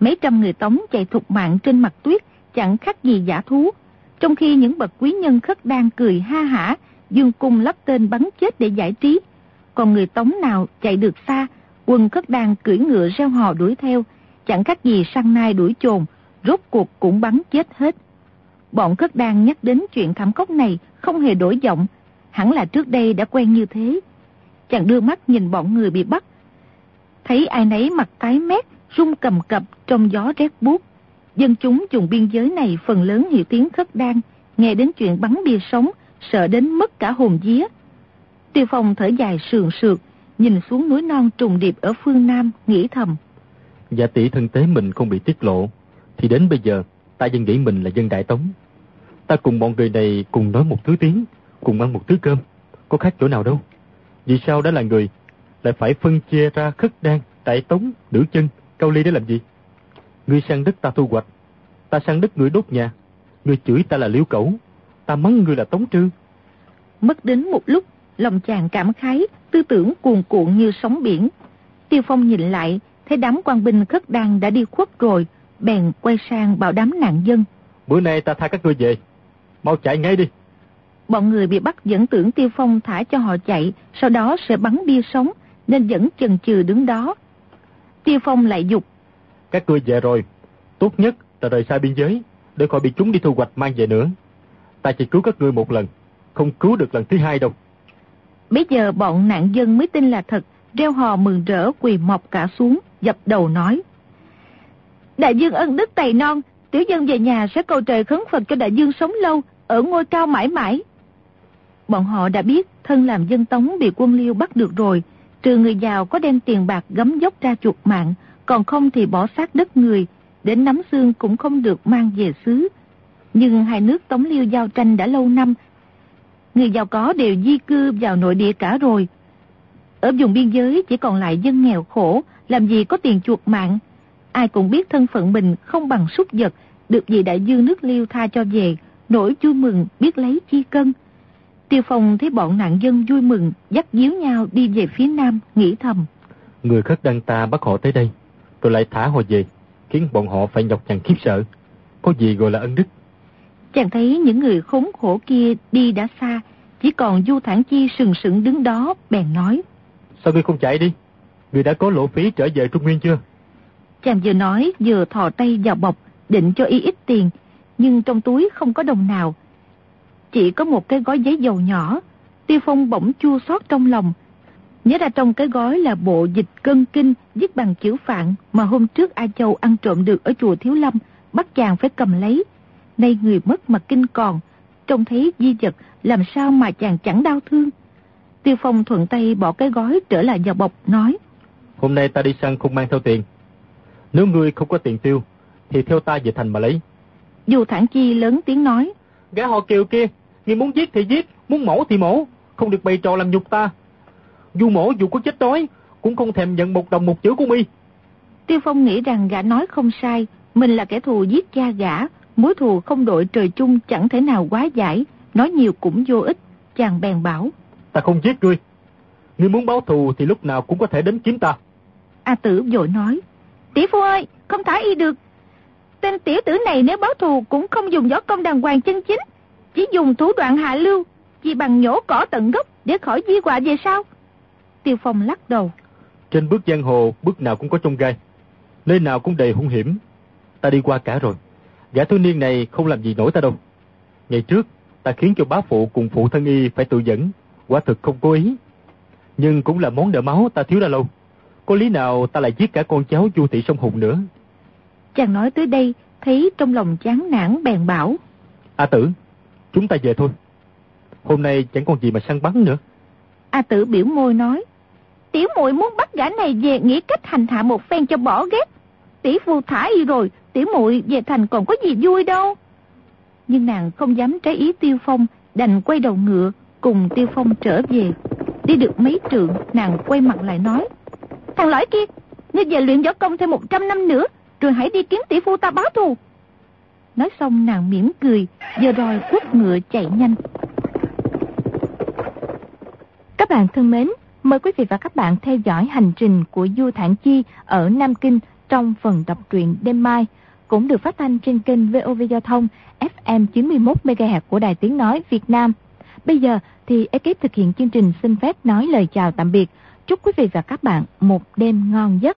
Mấy trăm người tống chạy thục mạng trên mặt tuyết, chẳng khác gì giả thú. Trong khi những bậc quý nhân khất đang cười ha hả, dương cung lắp tên bắn chết để giải trí. Còn người tống nào chạy được xa, quân khất đang cưỡi ngựa reo hò đuổi theo, chẳng khác gì săn nai đuổi chồn, rốt cuộc cũng bắn chết hết. Bọn khất đang nhắc đến chuyện thảm cốc này không hề đổi giọng, hẳn là trước đây đã quen như thế. Chàng đưa mắt nhìn bọn người bị bắt, thấy ai nấy mặt tái mét, rung cầm cập trong gió rét buốt. Dân chúng dùng biên giới này phần lớn hiểu tiếng khất đan, nghe đến chuyện bắn bia sống, sợ đến mất cả hồn vía. Tiêu Phong thở dài sườn sượt, nhìn xuống núi non trùng điệp ở phương Nam, nghĩ thầm. Giả tỷ thân tế mình không bị tiết lộ, thì đến bây giờ ta vẫn nghĩ mình là dân Đại Tống. Ta cùng bọn người này cùng nói một thứ tiếng, cùng ăn một thứ cơm, có khác chỗ nào đâu. Vì sao đã là người, lại phải phân chia ra khất đan, đại tống, nữ chân, cao ly để làm gì? Ngươi sang đất ta thu hoạch, ta sang đất ngươi đốt nhà, ngươi chửi ta là liễu cẩu, ta mắng ngươi là tống trư. Mất đến một lúc, lòng chàng cảm khái, tư tưởng cuồn cuộn như sóng biển. Tiêu Phong nhìn lại, thấy đám quan binh khất đan đã đi khuất rồi, bèn quay sang bảo đám nạn dân. Bữa nay ta tha các ngươi về, mau chạy ngay đi, Bọn người bị bắt vẫn tưởng Tiêu Phong thả cho họ chạy, sau đó sẽ bắn bia sống, nên vẫn chần chừ đứng đó. Tiêu Phong lại dục. Các ngươi về rồi, tốt nhất là rời xa biên giới, để khỏi bị chúng đi thu hoạch mang về nữa. Ta chỉ cứu các ngươi một lần, không cứu được lần thứ hai đâu. Bây giờ bọn nạn dân mới tin là thật, reo hò mừng rỡ quỳ mọc cả xuống, dập đầu nói. Đại dương ân đức tày non, tiểu dân về nhà sẽ cầu trời khấn Phật cho đại dương sống lâu, ở ngôi cao mãi mãi. Bọn họ đã biết thân làm dân tống bị quân liêu bắt được rồi, trừ người giàu có đem tiền bạc gấm dốc ra chuột mạng, còn không thì bỏ xác đất người, đến nắm xương cũng không được mang về xứ. Nhưng hai nước tống liêu giao tranh đã lâu năm, người giàu có đều di cư vào nội địa cả rồi. Ở vùng biên giới chỉ còn lại dân nghèo khổ, làm gì có tiền chuột mạng. Ai cũng biết thân phận mình không bằng súc vật, được gì đại dương nước liêu tha cho về, nỗi vui mừng biết lấy chi cân. Tiêu Phong thấy bọn nạn dân vui mừng, dắt díu nhau đi về phía nam, nghĩ thầm. Người khất đăng ta bắt họ tới đây, rồi lại thả họ về, khiến bọn họ phải nhọc nhằn khiếp sợ. Có gì gọi là ân đức? Chàng thấy những người khốn khổ kia đi đã xa, chỉ còn Du Thản Chi sừng sững đứng đó, bèn nói. Sao ngươi không chạy đi? Ngươi đã có lộ phí trở về Trung Nguyên chưa? Chàng vừa nói vừa thò tay vào bọc, định cho y ít tiền, nhưng trong túi không có đồng nào. Chỉ có một cái gói giấy dầu nhỏ, Tiêu Phong bỗng chua xót trong lòng. Nhớ ra trong cái gói là bộ dịch cân kinh viết bằng chữ phạn mà hôm trước A Châu ăn trộm được ở chùa Thiếu Lâm, bắt chàng phải cầm lấy. Nay người mất mà kinh còn, trông thấy di vật làm sao mà chàng chẳng đau thương. Tiêu Phong thuận tay bỏ cái gói trở lại vào bọc, nói. Hôm nay ta đi săn không mang theo tiền. Nếu ngươi không có tiền tiêu, thì theo ta về thành mà lấy. Dù thản chi lớn tiếng nói. Gã họ kiều kia, ngươi muốn giết thì giết, muốn mổ thì mổ, không được bày trò làm nhục ta. Dù mổ dù có chết đói, cũng không thèm nhận một đồng một chữ của mi. Tiêu Phong nghĩ rằng gã nói không sai, mình là kẻ thù giết cha gã, mối thù không đội trời chung chẳng thể nào quá giải, nói nhiều cũng vô ích, chàng bèn bảo. Ta không giết ngươi, ngươi muốn báo thù thì lúc nào cũng có thể đến kiếm ta. A tử vội nói, tỷ phu ơi, không thả y được. Tên tiểu tử này nếu báo thù cũng không dùng võ công đàng hoàng chân chính, chỉ dùng thủ đoạn hạ lưu, chỉ bằng nhổ cỏ tận gốc để khỏi di họa về sau. Tiêu Phong lắc đầu. Trên bước giang hồ, bước nào cũng có trông gai. Nơi nào cũng đầy hung hiểm. Ta đi qua cả rồi. Gã thiếu niên này không làm gì nổi ta đâu. Ngày trước, ta khiến cho bá phụ cùng phụ thân y phải tự dẫn. Quả thực không cố ý. Nhưng cũng là món nợ máu ta thiếu đã lâu. Có lý nào ta lại giết cả con cháu chu thị sông Hùng nữa. Chàng nói tới đây, thấy trong lòng chán nản bèn bảo. A tử, chúng ta về thôi. Hôm nay chẳng còn gì mà săn bắn nữa. A tử biểu môi nói. Tiểu muội muốn bắt gã này về nghĩ cách hành hạ một phen cho bỏ ghét. Tỷ phu thả y rồi, tiểu muội về thành còn có gì vui đâu. Nhưng nàng không dám trái ý tiêu phong, đành quay đầu ngựa, cùng tiêu phong trở về. Đi được mấy trượng, nàng quay mặt lại nói. Thằng lõi kia, ngươi về luyện võ công thêm 100 năm nữa, rồi hãy đi kiếm tỷ phu ta báo thù. Nói xong nàng mỉm cười, giờ rồi quất ngựa chạy nhanh. Các bạn thân mến, mời quý vị và các bạn theo dõi hành trình của Du Thản Chi ở Nam Kinh trong phần đọc truyện đêm mai, cũng được phát thanh trên kênh VOV Giao thông FM 91MHz của Đài Tiếng Nói Việt Nam. Bây giờ thì ekip thực hiện chương trình xin phép nói lời chào tạm biệt. Chúc quý vị và các bạn một đêm ngon giấc.